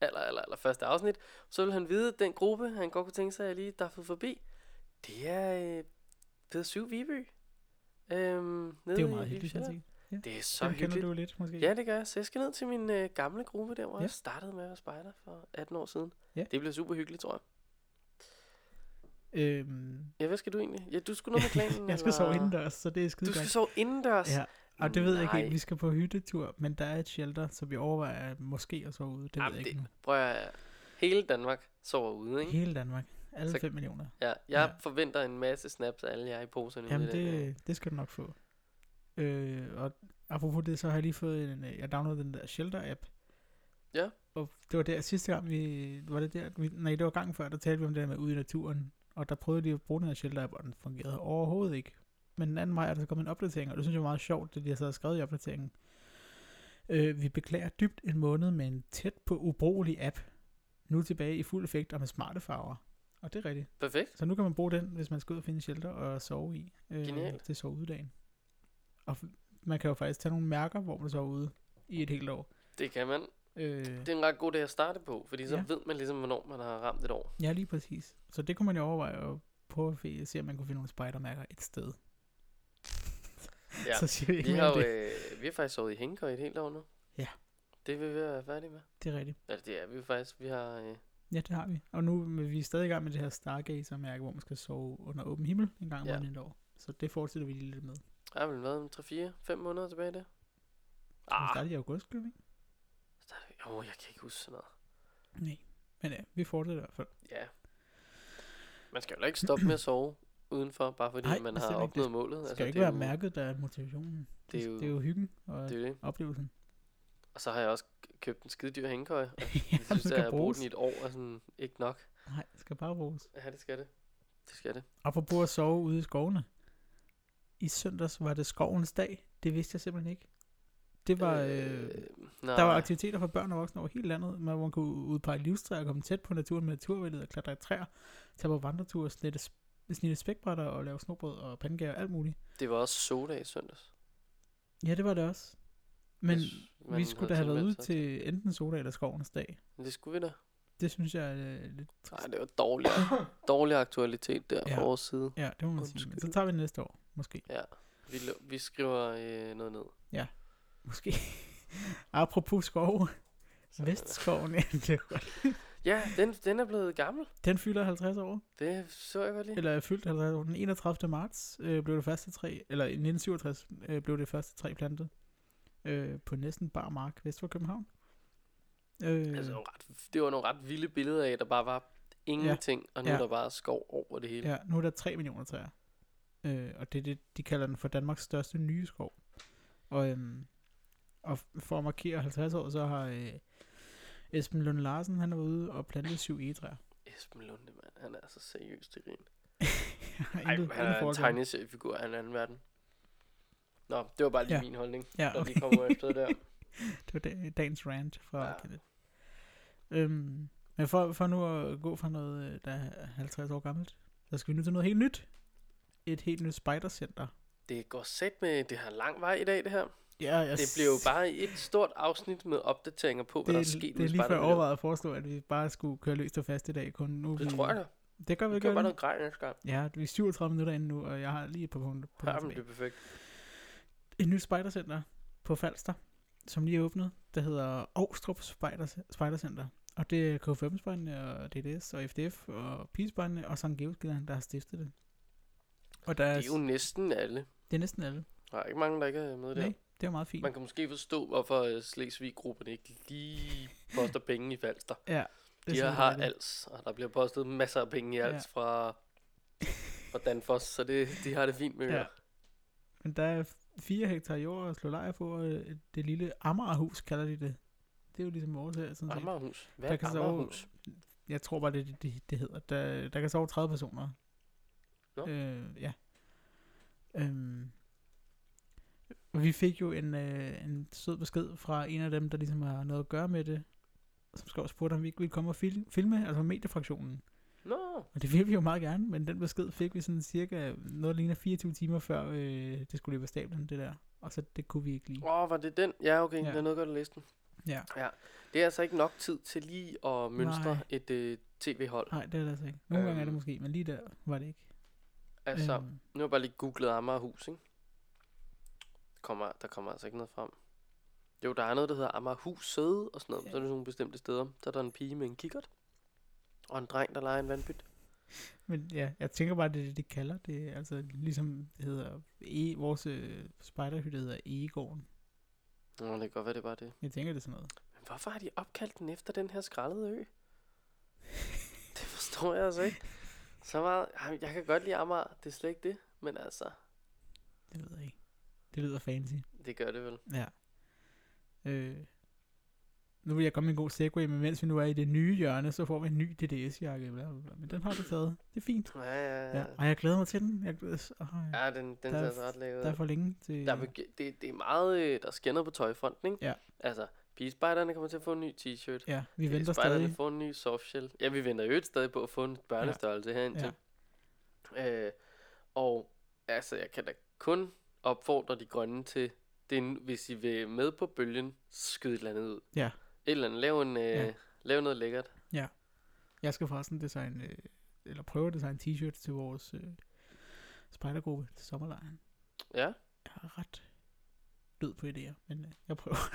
Speaker 2: aller, aller, aller første afsnit. Så vil han vide, at den gruppe, han godt kunne tænke sig, at jeg lige daffede forbi, det er øh, ved Syv Viby. Øhm,
Speaker 3: Det er jo meget hyggeligt. sådan set.
Speaker 2: Det er så
Speaker 3: Dem kender
Speaker 2: hyggeligt.
Speaker 3: du jo lidt, måske.
Speaker 2: Ja, det gør jeg. Så jeg skal ned til min øh, gamle gruppe der, hvor
Speaker 3: Ja.
Speaker 2: ja. jeg startede med at være spejder for 18 år siden.
Speaker 3: Ja.
Speaker 2: Det bliver super hyggeligt, tror jeg.
Speaker 3: Øhm,
Speaker 2: Ja, hvad skal du egentlig? Ja, du skulle noget med klanen,
Speaker 3: jeg skal sove
Speaker 2: eller?
Speaker 3: indendørs, så det er skide
Speaker 2: Du skal
Speaker 3: godt.
Speaker 2: sove indendørs?
Speaker 3: Ja, og det ved jeg ikke
Speaker 2: Nej.
Speaker 3: Vi skal på hyttetur, men der er et shelter, så vi overvejer måske at sove ude. Det ved
Speaker 2: Jamen,
Speaker 3: jeg ikke.
Speaker 2: Prøv at hele Danmark sover ude, ikke?
Speaker 3: Hele Danmark. Alle
Speaker 2: Så-
Speaker 3: 5 millioner.
Speaker 2: Ja, jeg
Speaker 3: Ja.
Speaker 2: forventer en masse snaps af alle jer i poserne.
Speaker 3: Jamen,
Speaker 2: ude
Speaker 3: det, det skal du nok få. Øh, og apropos det, så har jeg lige fået en, øh, jeg downloadede den der Shelter-app.
Speaker 2: Ja.
Speaker 3: Og det var der sidste gang, vi, var det der, vi, nej, det var gangen før, der talte vi om det der med ude i naturen. Og der prøvede de at bruge den her Shelter-app, og den fungerede overhovedet ikke. Men den anden vej er der så kommet en opdatering, og det synes jeg var meget sjovt, det de har så skrevet i opdateringen. Øh, vi beklager dybt en måned med en tæt på ubrugelig app. Nu tilbage i fuld effekt og med smarte farver. og det er rigtigt.
Speaker 2: Perfekt.
Speaker 3: Så nu kan man bruge den, hvis man skal ud og finde shelter og sove i. Øh,
Speaker 2: Genialt.
Speaker 3: Til soveuddagen. Og man kan jo faktisk tage nogle mærker, hvor man sover ude i et helt år.
Speaker 2: Det kan man.
Speaker 3: Øh,
Speaker 2: Det er en ret god dag at starte på, fordi så
Speaker 3: Ja.
Speaker 2: ved man ligesom, hvornår man har ramt et år.
Speaker 3: ja, lige præcis. Så det kunne man jo overveje at prøve at se, om man kunne finde nogle spidermærker et sted.
Speaker 2: Ja.
Speaker 3: Så siger vi ikke
Speaker 2: Vi har, jo,
Speaker 3: det.
Speaker 2: øh, vi har faktisk sovet i hængekøj i et helt år nu.
Speaker 3: Ja.
Speaker 2: Det vil vi være færdige med.
Speaker 3: Det er rigtigt.
Speaker 2: Altså, det er vi jo faktisk. Vi har... Øh,
Speaker 3: Ja, det har vi. Og nu er vi stadig i gang med det her Stargazer-mærke, hvor man skal sove under åben himmel en gang
Speaker 2: Ja.
Speaker 3: om et år. Så det fortsætter vi lige lidt med.
Speaker 2: der har vel været 3-4-5 måneder tilbage i det.
Speaker 3: Ah.
Speaker 2: Ah,
Speaker 3: starter i august, gør vi ikke?
Speaker 2: Åh, oh, jeg kan ikke huske sådan noget.
Speaker 3: Nej. Men ja, vi fortsætter i hvert fald.
Speaker 2: Ja. Man skal jo ikke stoppe med at sove udenfor, bare fordi
Speaker 3: Nej,
Speaker 2: man har opnået målet.
Speaker 3: Det skal jo ikke
Speaker 2: det
Speaker 3: være mærket, der er motivationen.
Speaker 2: det er
Speaker 3: Det,
Speaker 2: jo-
Speaker 3: det er jo hyggen og
Speaker 2: Det er jo det.
Speaker 3: oplevelsen.
Speaker 2: Og så har jeg også købt en skide dyr hængekøj. og
Speaker 3: ja,
Speaker 2: Jeg synes, at jeg har brugt den i et år er sådan ikke nok.
Speaker 3: Nej, det skal bare bruges.
Speaker 2: Ja, det skal det. Det skal det.
Speaker 3: Apropos at sove ude i skovene. I søndags var det skovens dag. Det vidste jeg simpelthen ikke. Det var... Øh,
Speaker 2: nej.
Speaker 3: der var aktiviteter for børn og voksne over hele landet, hvor man kunne udpege livstræer og komme tæt på naturen med naturvældet og klatre i træer, tage på vandreture, snitte, sp- snitte spækbrætter og lave snobrød og pandekager og alt muligt.
Speaker 2: Det var også soda i søndags.
Speaker 3: Ja, det var det også. Men
Speaker 2: synes,
Speaker 3: vi skulle da have været ude til enten soda eller skovens dag.
Speaker 2: Det skulle vi da.
Speaker 3: Det synes jeg er øh, lidt
Speaker 2: Nej,
Speaker 3: trist.
Speaker 2: det var dårlig, dårlig aktualitet der
Speaker 3: Ja.
Speaker 2: vores side.
Speaker 3: Ja, det må man sige. Men så tager vi det næste år, måske.
Speaker 2: Ja. Vi, vi skriver øh, noget ned.
Speaker 3: Måske. Apropos skov. Vestskoven, ja, det er.
Speaker 2: Ja, den, den er blevet gammel.
Speaker 3: Den fylder 50 år.
Speaker 2: Det så jeg godt lige.
Speaker 3: Eller er fyldt 50 år. Den 31. marts øh, blev det første træ, eller i 1967 øh, blev det første træ plantet. Øh, på næsten bar mark vest for København. Øh,
Speaker 2: Altså, det var nogle ret vilde billeder af, der bare var ingenting, og nu
Speaker 3: Ja.
Speaker 2: er der bare skov over det hele.
Speaker 3: ja, nu er der 3 millioner træer. Øh, og det er det, de kalder den for Danmarks største nye skov. Og, øhm, og for at markere 50 år, så har øh, Esben Lund Larsen, han er ude og plante syv egetræer.
Speaker 2: Esben Lunde, mand. Han er altså seriøst til grin.
Speaker 3: Ej,
Speaker 2: han er en tegneseriefigur af en anden verden. Nå, det var bare lige
Speaker 3: Ja.
Speaker 2: min holdning.
Speaker 3: Ja, okay.
Speaker 2: lige kommer efter det der.
Speaker 3: Det var da- dagens rant fra
Speaker 2: Ja.
Speaker 3: ja. Kenneth. Øhm, men for, for nu at gå fra noget, øh, der er 50 år gammelt, så skal vi nu til noget helt nyt. Et helt nyt spidercenter.
Speaker 2: Det går sæt med, det har lang vej i dag, det her.
Speaker 3: Ja, jeg
Speaker 2: Det blev jo bare et stort afsnit med opdateringer på, hvad
Speaker 3: det,
Speaker 2: der er sket
Speaker 3: det er lige før overvejet at foreslå, at vi bare skulle køre løst og fast i dag. Kun nu
Speaker 2: Det
Speaker 3: vi,
Speaker 2: tror jeg da.
Speaker 3: Det gør vi
Speaker 2: Vi gør bare noget grej næste gang.
Speaker 3: Ja, vi er 37 minutter inde nu, og jeg har lige et par punkter.
Speaker 2: Ja,
Speaker 3: punkter
Speaker 2: men det er perfekt.
Speaker 3: Et nyt spidercenter på Falster, som lige er åbnet, der hedder Aarstrup Spider, Spidercenter. Og det er KFM-spejderne og DDS og FDF og Pigespejderne og Sankt Georgsgilderen, der har stiftet det. Og der er,
Speaker 2: Det er jo næsten alle.
Speaker 3: det er næsten alle.
Speaker 2: Der er ikke mange, der ikke er med der.
Speaker 3: Nej, det er meget fint.
Speaker 2: Man kan måske forstå, hvorfor øh, Slesvig-gruppen ikke lige poster penge i Falster.
Speaker 3: Ja, det
Speaker 2: De har,
Speaker 3: det
Speaker 2: als, og der bliver postet masser af penge i
Speaker 3: Ja.
Speaker 2: als fra, fra Danfoss, så det, de har det fint med
Speaker 3: Ja.
Speaker 2: ja.
Speaker 3: Men der er 4 hektar jord at slå lejr på, og øh, det lille Amagerhus kalder de det. Det er jo ligesom vores her. Sådan set.
Speaker 2: Amagerhus. Hvad
Speaker 3: Der
Speaker 2: er
Speaker 3: kan sove-
Speaker 2: Amagerhus?
Speaker 3: Jeg tror bare, det det, det, hedder. Der, der kan sove 30 personer.
Speaker 2: Nå.
Speaker 3: Øh, ja. Øhm. Vi fik jo en, øh, en sød besked fra en af dem, der ligesom har noget at gøre med det, som skrev og spurgte, om vi ikke ville komme og fil- filme, altså mediefraktionen.
Speaker 2: Nå,
Speaker 3: Og det ville vi jo meget gerne, men den besked fik vi sådan cirka noget ligner 24 timer før øh, det skulle løbe af stablen, det der. Og så det kunne vi ikke lige.
Speaker 2: åh, oh, var det den? Ja, okay,
Speaker 3: Ja.
Speaker 2: jeg nåede godt at læse den.
Speaker 3: Ja.
Speaker 2: ja. Det er altså ikke nok tid til lige at mønstre
Speaker 3: Nej.
Speaker 2: et øh, tv-hold.
Speaker 3: Nej, det er det altså ikke. Nogle gange er det
Speaker 2: Øhm.
Speaker 3: måske, men lige der var det ikke.
Speaker 2: Altså,
Speaker 3: Øhm,
Speaker 2: nu har jeg bare lige googlet Amagerhus, ikke? Der kommer, der kommer altså ikke noget frem. Jo, der er noget, der hedder Amagerhuset og sådan noget.
Speaker 3: Ja.
Speaker 2: Så er det nogle bestemte steder. Så er der en pige med en kikkert. Og en dreng, der leger en vandpyt.
Speaker 3: Men ja, jeg tænker bare, det er det, de kalder det. Altså ligesom det hedder, e, vores øh, spejderhytte hedder Egegården.
Speaker 2: Nå, det kan godt være, det er bare det.
Speaker 3: Jeg tænker, det er sådan noget.
Speaker 2: Men hvorfor har de opkaldt den efter den her skrællede ø? det forstår jeg altså ikke. Så meget, jeg kan godt lide Amager, det er slet ikke det. Men altså,
Speaker 3: Det ved jeg ikke. Det lyder fancy.
Speaker 2: det gør det vel.
Speaker 3: Ja. Øh, nu vil jeg komme med en god segue, men mens vi nu er i det nye hjørne, så får vi en ny DDS-jakke. Men den har du taget. Det er fint.
Speaker 2: Ja, ja,
Speaker 3: Ja.
Speaker 2: ja.
Speaker 3: Og jeg glæder mig til den. Jeg glæder, oh, ja.
Speaker 2: Ja, den, den
Speaker 3: Der
Speaker 2: ser ret lækker ud.
Speaker 3: Der er for længe til...
Speaker 2: Der er, det, det er meget, øh, der noget på tøjfronten, ikke?
Speaker 3: Ja.
Speaker 2: Altså, Pigespejderne kommer til at få en ny t-shirt.
Speaker 3: Ja, vi venter stadig.
Speaker 2: får en ny softshell. Ja, vi venter jo stadig på at få en børnestørrelse ja. herind til. Øh, og altså, jeg kan da kun opfordre de grønne til, det er, hvis I vil med på bølgen, skyd et eller andet ud.
Speaker 3: Ja.
Speaker 2: Et eller andet, lav, en, øh,
Speaker 3: Ja.
Speaker 2: ja. lav noget lækkert.
Speaker 3: Jeg skal forresten designe, øh, eller prøve at designe t-shirts til vores øh, spejdergruppe til sommerlejren.
Speaker 2: Ja,
Speaker 3: Jeg er ret død på idéer, men øh, jeg prøver.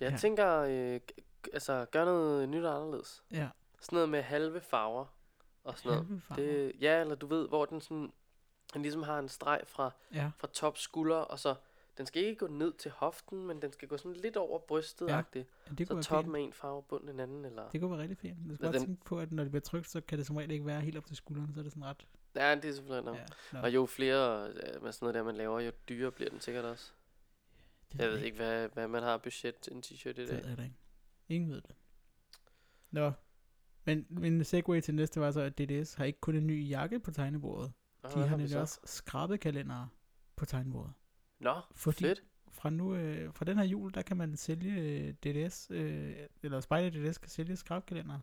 Speaker 2: jeg
Speaker 3: Ja.
Speaker 2: ja. tænker, øh, altså, gør noget nyt og anderledes.
Speaker 3: ja,
Speaker 2: Sådan noget med halve farver og sådan noget.
Speaker 3: halve farver.
Speaker 2: Det, ja, eller du ved, hvor den sådan, den ligesom har en streg fra,
Speaker 3: Ja,
Speaker 2: fra top skulder, og så, den skal ikke gå ned til hoften, men den skal gå sådan lidt over brystet
Speaker 3: Ja,
Speaker 2: ja.
Speaker 3: det
Speaker 2: Så
Speaker 3: kunne være
Speaker 2: toppen
Speaker 3: fint.
Speaker 2: er en farve, og bunden en anden, eller...
Speaker 3: Det kunne være rigtig fint. Du skal bare
Speaker 2: den-
Speaker 3: tænke på, at når det bliver trykt, så kan det som regel ikke være helt op til skulderen, så er det sådan ret...
Speaker 2: Ja, det er selvfølgelig nok.
Speaker 3: Ja,
Speaker 2: Og jo flere med sådan noget der, man laver, jo dyrere bliver den sikkert også.
Speaker 3: det
Speaker 2: Jeg ved ikke, hvad, hvad man har budget til en t-shirt i
Speaker 3: Det
Speaker 2: dag.
Speaker 3: ved jeg da ikke. Ingen ved det. Nå, men min segue til næste var så, at DDS har ikke kun en ny jakke på tegnebordet. De har nemlig
Speaker 2: så?
Speaker 3: også skrabekalendere på tegnebordet.
Speaker 2: Nå,
Speaker 3: Fordi
Speaker 2: fedt.
Speaker 3: fra nu, øh, fra den her jul, der kan man sælge øh, DDS, øh, eller Spider DDS kan sælge skrabkalender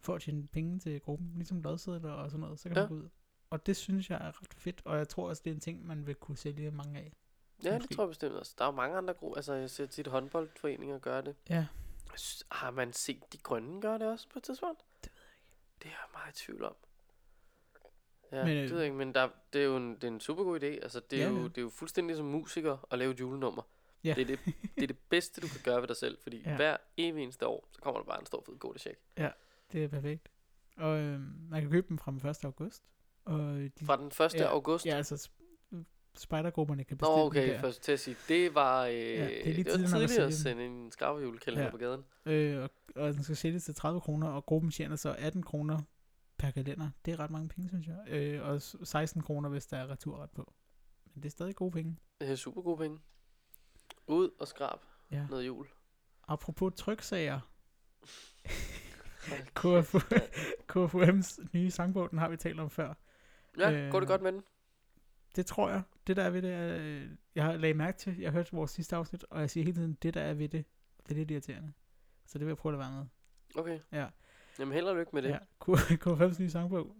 Speaker 3: for at tjene penge til gruppen, ligesom lodsedler og sådan noget, så kan
Speaker 2: Ja.
Speaker 3: man gå ud. Og det synes jeg er ret fedt, og jeg tror også, det er en ting, man vil kunne sælge mange af.
Speaker 2: Ja,
Speaker 3: måske.
Speaker 2: det tror jeg bestemt også. Der er jo mange andre grupper. Altså, jeg ser tit håndboldforeninger gøre det.
Speaker 3: Ja,
Speaker 2: Har man set de grønne gøre det også på et tidspunkt?
Speaker 3: Det ved jeg ikke.
Speaker 2: Det er jeg meget i tvivl om. Ja,
Speaker 3: Men,
Speaker 2: men,
Speaker 3: øh,
Speaker 2: det ved jeg ikke, men der, det er jo en, det er en super god idé. Altså, det er,
Speaker 3: Ja,
Speaker 2: jo,
Speaker 3: ja.
Speaker 2: det er jo fuldstændig som musiker at lave et julenummer.
Speaker 3: Ja.
Speaker 2: Det, er det, det er det bedste, du kan gøre ved dig selv, fordi
Speaker 3: Ja.
Speaker 2: ja. hver evig eneste år, så kommer der bare en stor fed godcheck.
Speaker 3: det er perfekt. Og øh, man kan købe dem fra den 1. august. Og de,
Speaker 2: Fra den 1.
Speaker 3: Ja,
Speaker 2: Ja, august.
Speaker 3: Ja, altså sp- spejdergrupperne kan
Speaker 2: Nå,
Speaker 3: bestille dem
Speaker 2: okay,
Speaker 3: der.
Speaker 2: først til at sige, det var, øh,
Speaker 3: det er lige
Speaker 2: det var
Speaker 3: tidligere,
Speaker 2: at sende en skarvejulekalender
Speaker 3: Ja.
Speaker 2: ja. på gaden.
Speaker 3: Øh, og, og den skal sælges til 30 kroner, og gruppen tjener så 18 kroner per kalender. Det er ret mange penge, synes jeg. Øh, og s- 16 kroner, hvis der er returret på. Men det er stadig gode penge.
Speaker 2: Det er super gode penge. Ud og skrab
Speaker 3: Ja.
Speaker 2: noget jul.
Speaker 3: Apropos tryksager. KFU, KFUM's nye sangbog, den har vi talt om før.
Speaker 2: Ja,
Speaker 3: Øh,
Speaker 2: går det godt med den?
Speaker 3: Det tror jeg. Det der er ved det, er, øh, jeg har lagt mærke til, jeg har hørt vores sidste afsnit, og jeg siger hele tiden, det der er ved det, det er lidt irriterende. Så det vil jeg prøve at lade være med.
Speaker 2: Okay.
Speaker 3: Ja.
Speaker 2: Jamen held og lykke med det.
Speaker 3: Ja. KFUM's nye sangbog.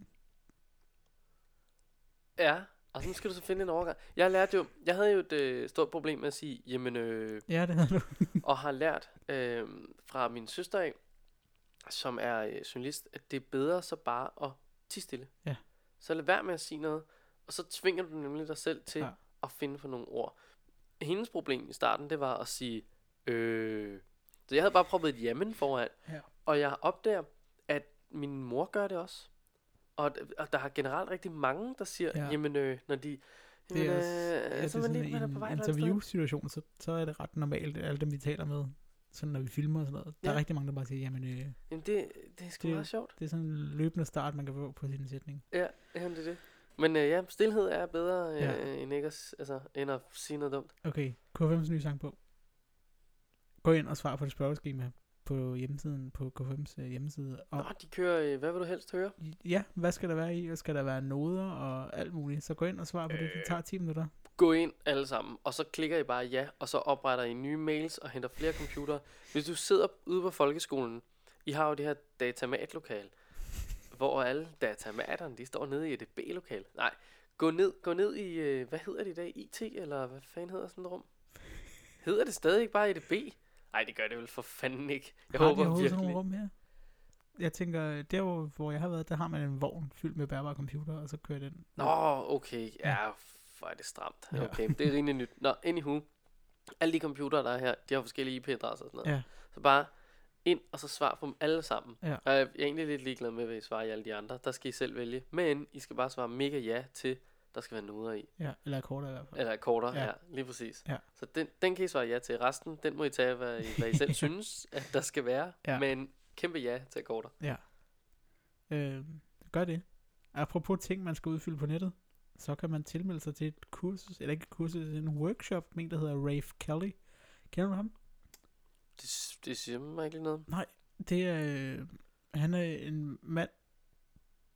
Speaker 2: Ja, og så skal du så finde en overgang. Jeg lærte jo, jeg havde jo et øh, stort problem med at sige, jamen, øh,
Speaker 3: Ja, det havde du.
Speaker 2: og har lært øh, fra min søster af, som er øh, journalist, at det er bedre så bare at tige stille.
Speaker 3: Ja.
Speaker 2: Så lad være med at sige noget, og så tvinger du nemlig dig selv til
Speaker 3: Ja.
Speaker 2: at finde for nogle ord. Hendes problem i starten, det var at sige, øh. Så jeg havde bare proppet et jamen foran,
Speaker 3: Ja.
Speaker 2: og jeg opdager, min mor gør det også. Og, og der er generelt rigtig mange, der siger,
Speaker 3: Ja.
Speaker 2: ja. jamen øh, når de...
Speaker 3: Det
Speaker 2: Jamen,
Speaker 3: er
Speaker 2: øh,
Speaker 3: ja, det
Speaker 2: så er man
Speaker 3: sådan
Speaker 2: lige man er på vej
Speaker 3: en interview-situation, så, så er det ret normalt, alle dem vi taler med, sådan når vi filmer og sådan noget. Der er
Speaker 2: Ja.
Speaker 3: rigtig mange, der bare siger, jamen øh,
Speaker 2: Jamen det, det er sgu
Speaker 3: Det-
Speaker 2: meget sjovt.
Speaker 3: det er sådan en løbende start, man kan få på sin sætning.
Speaker 2: Ja, jamen det er det. Men øh, ja, stillhed er bedre øh,
Speaker 3: Ja.
Speaker 2: ja. end, ikke at, altså, end at sige noget dumt.
Speaker 3: Okay, K5's nye sangbog. Gå ind og svar på det spørgeskema på hjemmesiden, på K5's øh, hjemmeside.
Speaker 2: Nå,
Speaker 3: Og,
Speaker 2: de kører, øh, hvad vil du helst høre?
Speaker 3: ja, hvad skal der være i? Hvad skal der være noder og alt muligt? Så gå ind og svar på det. Det
Speaker 2: Øh.
Speaker 3: tager 10 minutter.
Speaker 2: Gå ind alle sammen, og så klikker I bare ja, og så opretter I nye mails og henter flere computere. Hvis du sidder ude på folkeskolen, I har jo det her datamatlokal, hvor alle datamaterne, de står nede i et B-lokal. Nej, gå ned, gå ned i, øh, hvad hedder det i dag, IT, eller hvad fanden hedder sådan et rum? Hedder det stadig ikke bare EDB? Nej, det gør det vel for fanden ikke. Jeg
Speaker 3: har
Speaker 2: håber
Speaker 3: de sådan
Speaker 2: virkelig.
Speaker 3: nogle rum her? Jeg tænker, der hvor, hvor jeg har været, der har man en vogn fyldt med bærbare computer, og så kører den.
Speaker 2: Nå, okay. Ja, hvor er det stramt.
Speaker 3: Ja.
Speaker 2: Okay, det er rimelig nyt. Nå, anywho. Alle de computere, der er her, de har forskellige IP-adresser og sådan noget.
Speaker 3: Ja.
Speaker 2: Så bare ind, og så svar på dem alle sammen.
Speaker 3: Ja.
Speaker 2: Og jeg er egentlig lidt ligeglad med, hvad I svarer i alle de andre. Der skal I selv vælge. Men I skal bare svare mega ja til, der skal være noder i.
Speaker 3: Ja, eller akkorder i hvert fald.
Speaker 2: Eller akkorder,
Speaker 3: Ja.
Speaker 2: ja. ja, lige præcis.
Speaker 3: Ja.
Speaker 2: Så den, den kan I svare ja til. Resten, den må I tage, hvad I, hvad I selv synes, at der skal være.
Speaker 3: Ja.
Speaker 2: Men kæmpe ja til akkorder.
Speaker 3: Øh, gør det. Apropos ting, man skal udfylde på nettet, så kan man tilmelde sig til et kursus, eller ikke et kursus, en workshop, med en, der hedder Rafe Kelly. Kender du ham?
Speaker 2: Det, det siger mig ikke noget.
Speaker 3: Det er, øh, han er en mand,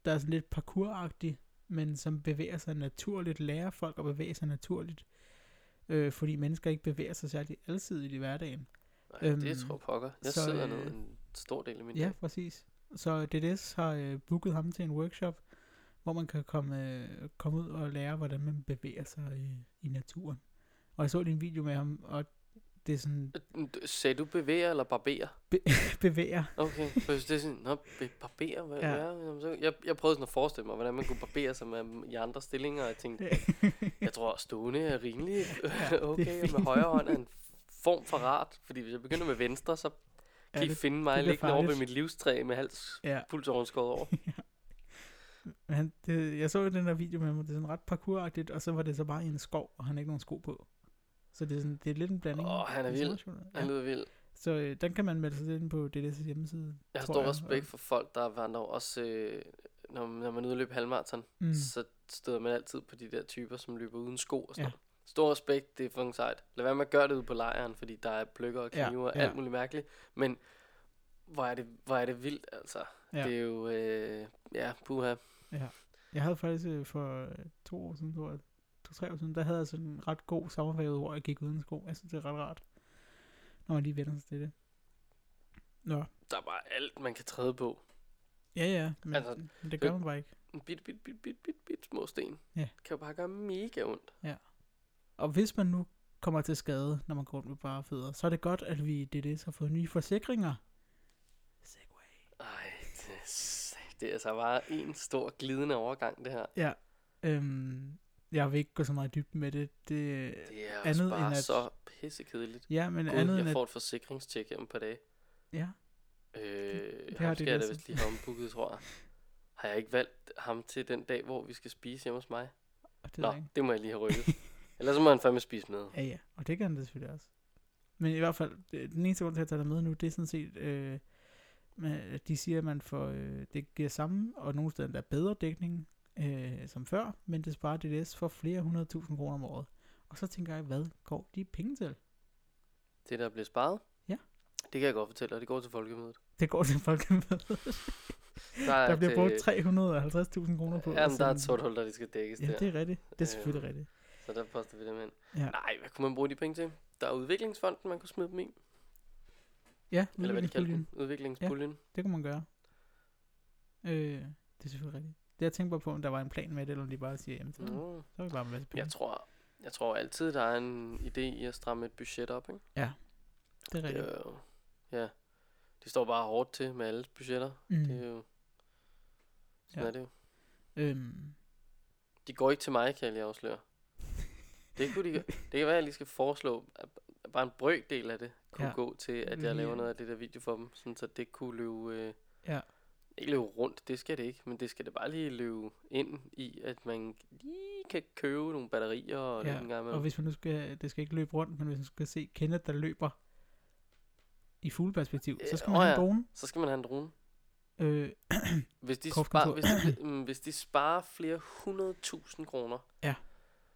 Speaker 3: der er sådan lidt parkouragtig, men som bevæger sig naturligt, lærer folk at bevæge sig naturligt, øh, fordi mennesker ikke bevæger sig særlig alsidigt i hverdagen.
Speaker 2: Nej, det
Speaker 3: Øhm,
Speaker 2: tror jeg pokker. Jeg
Speaker 3: så,
Speaker 2: sidder
Speaker 3: øh,
Speaker 2: en stor del af min
Speaker 3: Ja,
Speaker 2: dag.
Speaker 3: præcis. Så DDS har øh, booket ham til en workshop, hvor man kan komme, øh, komme ud og lære, hvordan man bevæger sig i, i naturen. Og jeg så en video med ham, og det er sådan,
Speaker 2: Øh, Sagde du bevæger eller barberer?
Speaker 3: bevæger.
Speaker 2: Okay, for det er sådan, nå, be- barberer, hvad
Speaker 3: Ja.
Speaker 2: ja. er jeg, jeg prøvede sådan at forestille mig, hvordan man kunne barbere sig med, i andre stillinger, og jeg tænkte, jeg tror, stående er rimelig
Speaker 3: Ja,
Speaker 2: okay, og med højre hånd er en form for rart, fordi hvis jeg begynder med venstre, så kan
Speaker 3: Ja,
Speaker 2: I
Speaker 3: det-
Speaker 2: finde mig liggende over ved mit livstræ med hals
Speaker 3: Ja,
Speaker 2: fuldt overskåret over.
Speaker 3: men han, det, jeg så jo den der video med ham, det er sådan ret parkouragtigt, og så var det så bare i en skov, og han ikke nogen sko på. Så det er, sådan, det er lidt en blanding.
Speaker 2: Åh, han er vild. Han
Speaker 3: Ja.
Speaker 2: lyder vild.
Speaker 3: Så øh, den kan man melde sig ind på DDS' hjemmeside.
Speaker 2: Jeg har stor respekt for folk, der vandrer også, øh, når, når man er ude og løbe halvmarathon,
Speaker 3: Mm.
Speaker 2: så støder man altid på de der typer, som løber uden sko og sådan
Speaker 3: Ja.
Speaker 2: noget. Stor respekt, det er fucking sejt. Lad være med at gøre det ude på lejren, fordi der er pløkker og
Speaker 3: Ja,
Speaker 2: knive og
Speaker 3: ja.
Speaker 2: alt muligt mærkeligt. Men hvor er det, hvor er det vildt, altså.
Speaker 3: Ja.
Speaker 2: Ja. Det er jo, øh, ja, puha.
Speaker 3: Jeg havde faktisk øh, for øh, to år siden, tror jeg, to-tre år siden, der havde jeg sådan en ret god sommerperiode, hvor jeg gik uden sko. Jeg synes, det er ret rart, når man lige vender sig til det. Nå,
Speaker 2: Der er bare alt, man kan træde på.
Speaker 3: ja ja, men,
Speaker 2: Altså,
Speaker 3: men det gør man bare ikke.
Speaker 2: En bit, bit, bit, bit, bit, bit små sten.
Speaker 3: Ja.
Speaker 2: Kan jo bare gøre mega ondt.
Speaker 3: Og hvis man nu kommer til skade, når man går rundt med bare fødder, så er det godt, at vi i DDS har fået nye forsikringer. Segway.
Speaker 2: Ej, det, er det er altså bare en stor glidende overgang, det her.
Speaker 3: Ja, øhm, jeg vil ikke gå så meget dybden med det. det
Speaker 2: Det er
Speaker 3: Andet
Speaker 2: også
Speaker 3: end
Speaker 2: bare
Speaker 3: at-
Speaker 2: så pissekedeligt.
Speaker 3: ja, men
Speaker 2: Gud,
Speaker 3: andet
Speaker 2: jeg
Speaker 3: end at...
Speaker 2: får et forsikringstjek om et par dage.
Speaker 3: Ja,
Speaker 2: Øh,
Speaker 3: har
Speaker 2: ham
Speaker 3: det
Speaker 2: skal jeg da vist lige have ombooket, tror jeg. Har jeg ikke valgt ham til den dag, hvor vi skal spise hjemme hos mig?
Speaker 3: og det
Speaker 2: Nå,
Speaker 3: ikke.
Speaker 2: det må jeg lige have rykket. Ellers så må han fandme spise med.
Speaker 3: Ja, ja, og det kan han da selvfølgelig også. Men i hvert fald, øh, den eneste grund til at tage dig med nu, det er sådan set, øh, at de siger, at man får, øh, det giver samme, og nogle steder der er bedre dækning øh, som før, men det sparer DDS for flere hundrede tusind kroner om året. Og så tænker jeg, hvad går de penge til?
Speaker 2: Det, der bliver sparet?
Speaker 3: Ja.
Speaker 2: Det kan jeg godt fortælle, og det går til folkemødet.
Speaker 3: Det går til folk med.
Speaker 2: Der, er
Speaker 3: Der bliver brugt 350.000 kroner på. at
Speaker 2: Jamen, der er et sort hul, der det skal dækkes
Speaker 3: Ja,
Speaker 2: der.
Speaker 3: det er rigtigt. Det er
Speaker 2: Øh,
Speaker 3: selvfølgelig rigtigt.
Speaker 2: Så der poster vi dem ind.
Speaker 3: Ja.
Speaker 2: Nej, hvad kunne man bruge de penge til? Der er udviklingsfonden, man kunne smide dem i.
Speaker 3: Ja,
Speaker 2: Eller hvad de kalder den.
Speaker 3: udviklingspuljen.
Speaker 2: Udviklingspuljen.
Speaker 3: Det kunne man gøre. Øh, det er selvfølgelig rigtigt. Det jeg tænkte bare på, om der var en plan med det, eller om de bare siger, jamen, så,
Speaker 2: Mm.
Speaker 3: så er vi bare en masse penge.
Speaker 2: Jeg tror, jeg tror altid, der er en idé i at stramme et budget op, ikke?
Speaker 3: det er
Speaker 2: Det
Speaker 3: rigtigt.
Speaker 2: er jo, ja, det står bare hårdt til med alle budgetter.
Speaker 3: Mm.
Speaker 2: Det er jo, sådan
Speaker 3: Ja.
Speaker 2: er det jo.
Speaker 3: Øhm,
Speaker 2: De går ikke til mig, kan jeg lige afsløre. Det, kunne de, det kan være, at jeg lige skal foreslå, at bare en brøkdel af det kunne
Speaker 3: Ja.
Speaker 2: ja. gå til, at jeg laver noget af det der video for dem, sådan så det kunne løbe, øh,
Speaker 3: ja,
Speaker 2: ikke løbe rundt, det skal det ikke, men det skal det bare lige løbe ind i, at man lige kan købe nogle batterier og
Speaker 3: ja.
Speaker 2: en gang
Speaker 3: og
Speaker 2: imellem.
Speaker 3: hvis man nu skal, det skal ikke løbe rundt, men hvis man skal se Kenneth, der løber i fugleperspektiv, så
Speaker 2: Ja,
Speaker 3: skal man
Speaker 2: åh
Speaker 3: have en drone.
Speaker 2: Så skal man have en drone.
Speaker 3: Øh,
Speaker 2: Hvis de, spar, hvis, de, mm, hvis de sparer flere hundrede tusind kroner,
Speaker 3: Ja.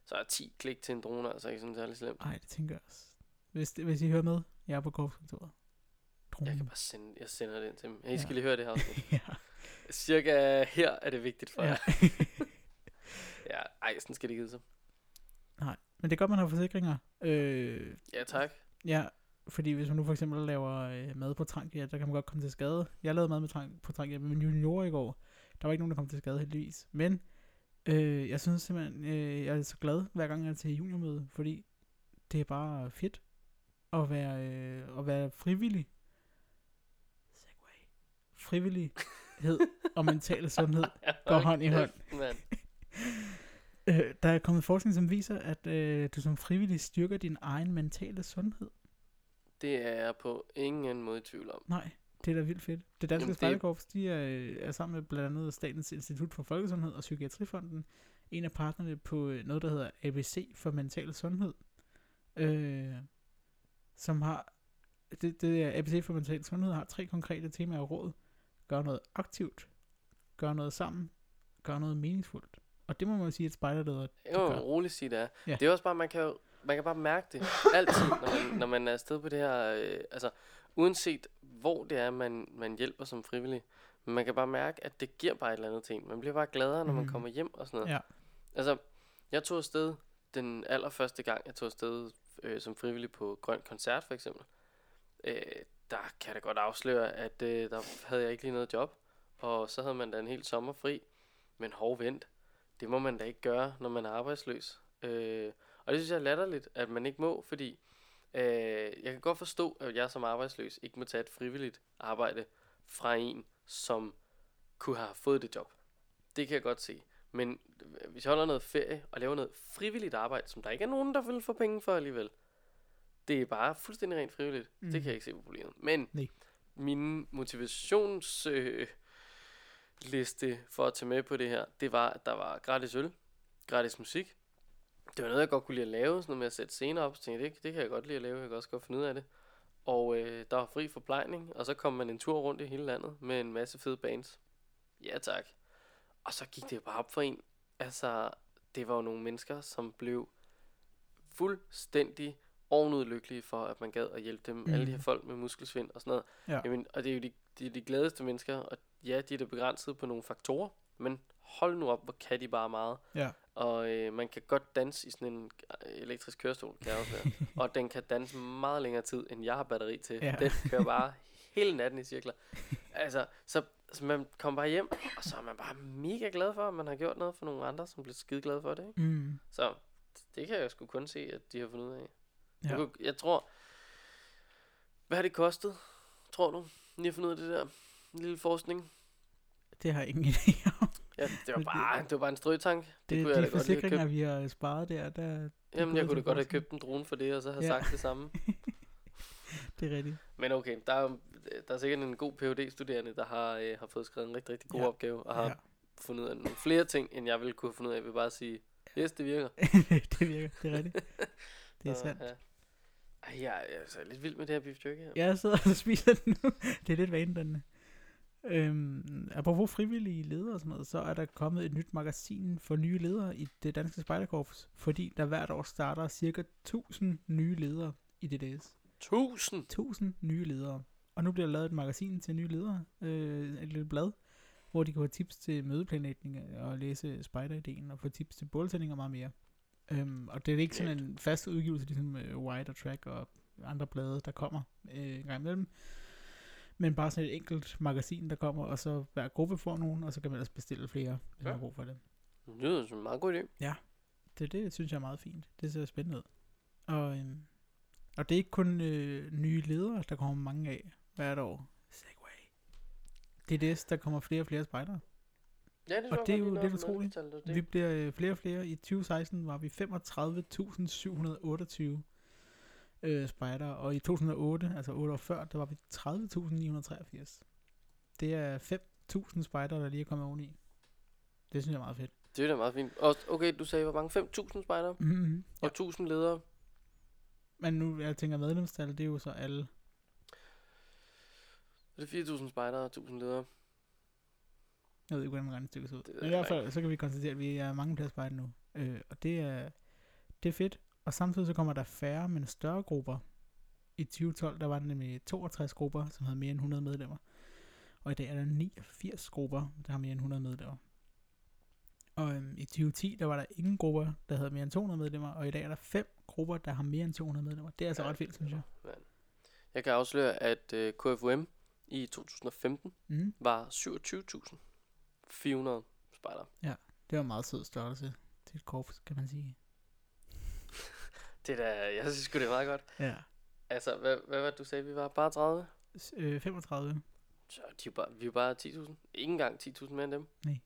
Speaker 2: så er 10 klik til en drone altså ikke sådan særlig slemt.
Speaker 3: ej, det tænker jeg også. Hvis, hvis I hører med, jeg er på korpskontoret.
Speaker 2: Jeg kan bare sende, jeg sender det ind til dem. I
Speaker 3: Ja.
Speaker 2: skal lige høre det her afsnit.
Speaker 3: ja.
Speaker 2: Cirka her er det vigtigt for
Speaker 3: ja.
Speaker 2: jer. Ja, ej, sådan skal det ikke så.
Speaker 3: Nej, men det er godt, man har forsikringer. Øh,
Speaker 2: Ja, tak.
Speaker 3: Ja, fordi hvis man nu for eksempel laver øh, mad på trank, ja, der kan man godt komme til skade. Jeg lavede mad med trank, på trank med mine juniorer i går. Der var ikke nogen, der kom til skade heldigvis. Men øh, jeg synes simpelthen, øh, jeg er så glad, hver gang jeg er til juniormøde, fordi det er bare fedt at være, øh, at være frivillig. Frivillighed og mental sundhed går hånd i hånd. Øh, der er kommet forskning, som viser, at øh, du som frivillig styrker din egen mentale sundhed.
Speaker 2: Det er jeg på ingen måde i tvivl om.
Speaker 3: Nej, det er da vildt fedt. Det danske
Speaker 2: Jamen,
Speaker 3: Spejderkorps, de er, øh, er sammen med blandt andet Statens Institut for Folkesundhed og Psykiatrifonden, en af partnerne på øh, noget, der hedder ABC for mental sundhed, øh, som har, det, det er ABC for mental sundhed har tre konkrete temaer og råd. Gør noget aktivt, gør noget sammen, gør noget meningsfuldt. Og det må man jo sige, at spejderleder,
Speaker 2: man
Speaker 3: gør.
Speaker 2: roligt sige, det er.
Speaker 3: Ja.
Speaker 2: Det er også bare, man kan jo, man kan bare mærke det altid, når man, når man er afsted på det her, øh, altså uanset hvor det er, man, man hjælper som frivillig, man kan bare mærke, at det giver bare et eller andet ting. Man bliver bare gladere, når man
Speaker 3: Mhm.
Speaker 2: kommer hjem og sådan noget.
Speaker 3: Ja.
Speaker 2: Altså, jeg tog afsted den allerførste gang, jeg tog afsted øh, som frivillig på Grøn Koncert for eksempel. øh, der kan jeg da godt afsløre, at øh, der havde jeg ikke lige noget job. Og så havde man da en hel sommer fri. Men hov, vent. Det må man da ikke gøre, når man er arbejdsløs. Øh, og det synes jeg er latterligt, at man ikke må, fordi øh, jeg kan godt forstå, at jeg som arbejdsløs ikke må tage et frivilligt arbejde fra en, som kunne have fået det job. Det kan jeg godt se. Men øh, hvis jeg holder noget ferie og laver noget frivilligt arbejde, som der ikke er nogen, der vil få penge for alligevel, det er bare fuldstændig rent frivilligt. Mm. Det kan jeg ikke se på problemet. Men
Speaker 3: Nej.
Speaker 2: min motivations øh, liste for at tage med på det her, det var, at der var gratis øl, gratis musik. Det var noget, jeg godt kunne lide at lave, sådan noget med at sætte scener op, så tænkte jeg, det, det kan jeg godt lide at lave, jeg kan også godt finde ud af det. Og øh, der var fri forplejning, og så kom man en tur rundt i hele landet med en masse fede bands. Ja tak. Og så gik det bare op for en. Altså, det var jo nogle mennesker, som blev fuldstændig ovenud lykkelige for, at man gad at hjælpe dem. Mm. Alle de her
Speaker 3: Mhm.
Speaker 2: folk med muskelsvind og sådan noget.
Speaker 3: Ja.
Speaker 2: Jamen, og det er jo de, de, de gladeste mennesker, og ja, de er da begrænset på nogle faktorer, men hold nu op, hvor kan de bare meget.
Speaker 3: Ja.
Speaker 2: Og øh, man kan godt danse i sådan en øh, elektrisk kørestol, kan jeg også være. og den kan danse meget længere tid, end jeg har batteri til.
Speaker 3: Ja.
Speaker 2: Den kører bare hele natten i cirkler. Altså, så, så man kommer bare hjem, og så er man bare mega glad for, at man har gjort noget for nogle andre, som bliver skide glade for det. Ikke?
Speaker 3: Mm.
Speaker 2: Så det kan jeg sgu kun se, at de har fundet ud af.
Speaker 3: Ja.
Speaker 2: Jeg, kunne, jeg tror, hvad har det kostet, tror du, lige at finde ud af det der lille forskning?
Speaker 3: Det har jeg ingen idé om.
Speaker 2: Ja, det var
Speaker 3: det-
Speaker 2: bare, det var bare en strøtank. Det,
Speaker 3: Det,
Speaker 2: kunne jeg
Speaker 3: de
Speaker 2: da godt lige have
Speaker 3: forsikringer,
Speaker 2: købt.
Speaker 3: vi har sparet der, der
Speaker 2: Jamen, jeg kunne da godt have købt en drone for det, og så have
Speaker 3: Ja.
Speaker 2: sagt det samme.
Speaker 3: det er rigtigt.
Speaker 2: Men okay, der er, der er sikkert en god phd studerende der har, øh, har fået skrevet en rigtig, rigtig god
Speaker 3: Ja.
Speaker 2: opgave, og har
Speaker 3: Ja.
Speaker 2: fundet ud af nogle flere ting, end jeg ville kunne have fundet ud af. Jeg vil bare sige, yes, det virker.
Speaker 3: det virker, det er rigtigt. Det er sandt.
Speaker 2: Ja. Ej, jeg er altså lidt vild med det her beef jerky her.
Speaker 3: Jeg sidder og spiser den nu. Det er lidt vanedannende. Øhm, apropos frivillige ledere og sådan noget, så er der kommet et nyt magasin for nye ledere i det danske spejderkorps, fordi der hvert år starter cirka 1000 nye ledere i DDS.
Speaker 2: Tusind!
Speaker 3: 1000 nye ledere. Og nu bliver der lavet et magasin til nye ledere, øh, et lille blad, hvor de kan få tips til mødeplanlægning og læse spejderideen og få tips til bålsætning og meget mere. Øhm, og det er ikke sådan en fast udgivelse, ligesom øh, White og Track og andre blade, der kommer øh, en gang imellem. Men bare sådan et enkelt magasin, der kommer, og så hver gruppe får nogen, og så kan man ellers bestille flere, hvis ja. man
Speaker 2: Ja.
Speaker 3: har brug for det.
Speaker 2: Det lyder som en meget god idé.
Speaker 3: Det, det synes jeg er meget fint. Det ser spændende ud. Og, øhm, og det er ikke kun øh, nye ledere, der kommer mange af hvert år. Segway. Det er det, der kommer flere og flere spejdere.
Speaker 2: Ja, det,
Speaker 3: Og det er jo lidt utroligt. Vi bliver øh, flere og flere. I 2016 var vi 35.728 øh, spejdere, og i 2008, altså 8 år før, der var vi 30.983. Det er 5.000 spejdere, der lige er kommet oveni. Det synes jeg er meget fedt.
Speaker 2: det er da meget fint. Og okay, du sagde, hvor mange? 5.000 spejdere
Speaker 3: Mm-hmm.
Speaker 2: og 1.000 ledere.
Speaker 3: Men nu, jeg tænker medlemstal, det er jo så alle.
Speaker 2: Det er 4.000 spejdere og 1.000 ledere.
Speaker 3: Jeg ved ikke, hvordan regnestykket ser ud. Men i hvert fald, så kan vi konstatere, at vi er mange flere spejder nu. Øh, og det er, det er fedt. Og samtidig så kommer der færre, men større grupper. I 2012, der var der nemlig 62 grupper, som havde mere end 100 medlemmer. Og i dag er der 89 grupper, der har mere end 100 medlemmer. Og øhm, i 2010, der var der ingen grupper, der havde mere end 200 medlemmer. Og i dag er der fem grupper, der har mere end 200 medlemmer. Det er altså
Speaker 2: Ja,
Speaker 3: ret vildt, synes jeg.
Speaker 2: Men jeg kan afsløre, at øh, KFUM i 2015
Speaker 3: Mm.
Speaker 2: var 27.400 spejdere.
Speaker 3: Det var en meget sød størrelse til et korps, kan man sige.
Speaker 2: Det er da, jeg synes sgu, det er meget godt.
Speaker 3: Ja.
Speaker 2: Altså, hvad, hvad var det, du sagde? Vi var bare 30?
Speaker 3: S- øh, 35.
Speaker 2: Så de er bare, vi er bare 10.000. Ikke engang 10.000 mere end dem.
Speaker 3: Nej.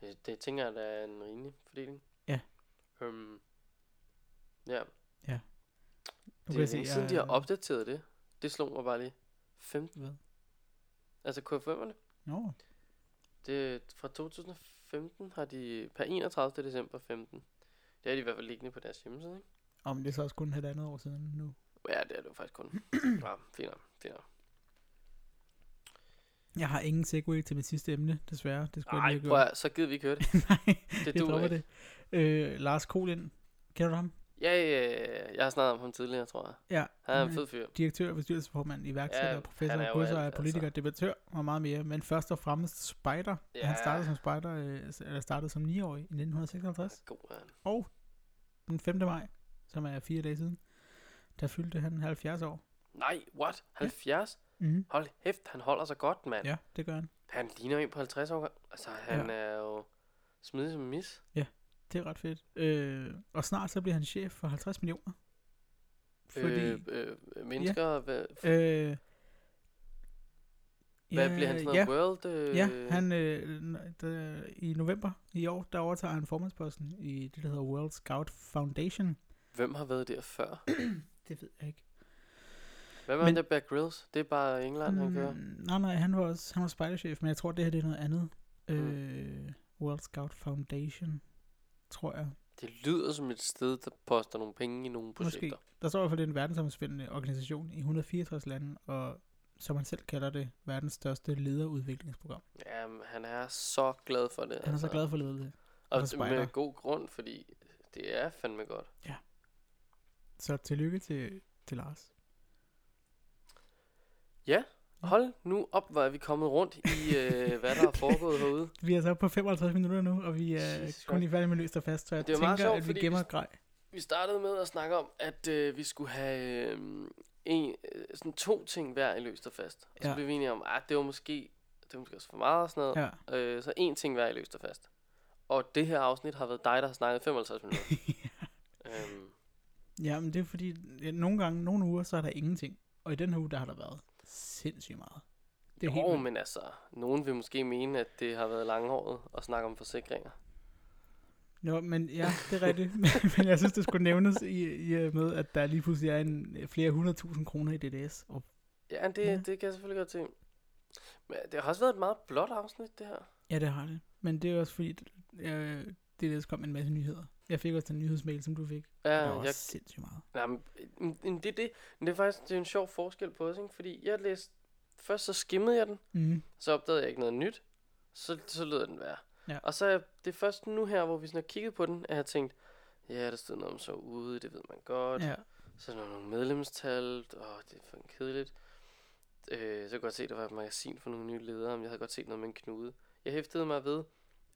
Speaker 2: Det, det tænker jeg, der er en rimelig fordeling.
Speaker 3: Ja.
Speaker 2: Øhm, ja,
Speaker 3: Nu
Speaker 2: det er længe siden, de
Speaker 3: jeg-
Speaker 2: har opdateret det. Det slog mig bare lige. 15,
Speaker 3: Hvad?
Speaker 2: altså KFM'erne.
Speaker 3: Nå,
Speaker 2: Det, fra 2015 har de per 31. december 15. Det er de i hvert fald liggende på deres hjemmeside, ikke?
Speaker 3: om det er så også kun et andet år siden nu.
Speaker 2: Ja, det er det jo faktisk kun. ja, fint nok, fint nok.
Speaker 3: Jeg har ingen segue til mit sidste emne, desværre. Det skulle
Speaker 2: Ej,
Speaker 3: jeg lige have
Speaker 2: at, så gider vi ikke høre det.
Speaker 3: gjort. Nej,
Speaker 2: Det
Speaker 3: jeg dropper
Speaker 2: ikke.
Speaker 3: det. Øh, Lars Kolin, kender du ham?
Speaker 2: Ja, ja, jeg har snakket om ham tidligere, tror jeg.
Speaker 3: Ja,
Speaker 2: Han er en fed fyr.
Speaker 3: direktør, bestyrelsesformand, iværksætter,
Speaker 2: Ja,
Speaker 3: ja, professor,
Speaker 2: er
Speaker 3: godsejer,
Speaker 2: alt,
Speaker 3: politiker,
Speaker 2: altså.
Speaker 3: debattør og meget mere. Men først og fremmest spider. Ja. Han
Speaker 2: Ja.
Speaker 3: startede som spider, øh, eller startede som 9-årig i 1956.
Speaker 2: God han.
Speaker 3: Og den 5. maj, som er fire dage siden, der fyldte han 70 år.
Speaker 2: Nej, what? 70?
Speaker 3: Mm.
Speaker 2: Hold hæft, han holder sig godt, mand.
Speaker 3: Ja, det gør han.
Speaker 2: Han ligner en på 50 år. Altså, han ja. er jo smidig som mis.
Speaker 3: Det er ret fedt. Øh, og snart så bliver han chef for 50 millioner. Fordi...
Speaker 2: Øh, øh, mennesker, ja. hvad,
Speaker 3: Øh,
Speaker 2: hvad bliver han sådan noget?
Speaker 3: ja,
Speaker 2: World? Øh,
Speaker 3: Ja, han, øh, der, i november i år, der overtager han formandsposten i det, der hedder World Scout Foundation.
Speaker 2: Hvem har været der før?
Speaker 3: Det ved jeg ikke.
Speaker 2: Hvem er
Speaker 3: Men-
Speaker 2: der Bear Grylls? Det er bare England, han kører.
Speaker 3: Mm, nej, nej, han var også han var spejderchef, men jeg tror, det her det er noget andet. Øh, World Scout Foundation, tror jeg.
Speaker 2: Det lyder som et sted, der poster nogle penge i nogle projekter.
Speaker 3: Måske. Der står i hvert fald, det er en verdensomspændende organisation i 164 lande, og som han selv kalder det, verdens største lederudviklingsprogram.
Speaker 2: Jamen, han er så glad for det.
Speaker 3: Han er så glad for ledelse.
Speaker 2: Og
Speaker 3: spejder.
Speaker 2: med god grund, fordi det er fandme godt.
Speaker 3: Så tillykke til, til Lars.
Speaker 2: Hold nu op, hvor er vi kommet rundt i, øh, hvad der er foregået herude.
Speaker 3: Vi er så på 55 minutter nu, og vi er
Speaker 2: Jesus
Speaker 3: kun lige færdige med løst og fast, så jeg
Speaker 2: Det er
Speaker 3: tænker,
Speaker 2: sjovt,
Speaker 3: at vi gemmer
Speaker 2: vi-
Speaker 3: grej.
Speaker 2: Vi startede med at snakke om, at øh, vi skulle have øh, en, øh, sådan to ting hver i løst og fast. Og så
Speaker 3: Ja.
Speaker 2: blev vi enige om, at det var måske, det var måske også for meget og sådan noget.
Speaker 3: Ja.
Speaker 2: Øh, så en ting hver i løst og fast. Og det her afsnit har været dig, der har snakket 55 minutter. øhm,
Speaker 3: ja, men det er fordi, ja, nogle gange, nogle uger, så er der ingenting. Og i den her uge, der har der været sindssygt meget. Det er
Speaker 2: jo,
Speaker 3: helt
Speaker 2: men altså, nogen vil måske mene, at det har været langhåret at snakke om forsikringer.
Speaker 3: Jo, men ja, det er rigtigt. men jeg synes, det skulle nævnes i, i øh, med, at der lige pludselig er en, øh, flere hundredtusind kroner i DDS. Og
Speaker 2: Ja, det,
Speaker 3: Ja.
Speaker 2: ja. det kan jeg selvfølgelig godt se. Men det har også været et meget blåt afsnit, det her.
Speaker 3: ja, det har det. Men det er også fordi, øh, DDS kom med en masse nyheder. Jeg fik også den nyhedsmail, som du fik.
Speaker 2: Ja,
Speaker 3: der var
Speaker 2: jeg,
Speaker 3: sindssygt meget.
Speaker 2: nej, men, men, det, det, men det er faktisk det er en sjov forskel på os, ikke? Fordi jeg læste, først så skimmede jeg den,
Speaker 3: Mm.
Speaker 2: så opdagede jeg ikke noget nyt, så, så lød den være.
Speaker 3: Ja.
Speaker 2: Og så er det først nu her, hvor vi sådan har kigget på den, at jeg har tænkt, ja, der stod noget om så ude, det ved man godt.
Speaker 3: Ja.
Speaker 2: Så er der nogle medlemstal, åh, det er for kedeligt. Øh, så kunne jeg godt se, at der var et magasin for nogle nye ledere, men jeg havde godt set noget med en knude. Jeg hæftede mig ved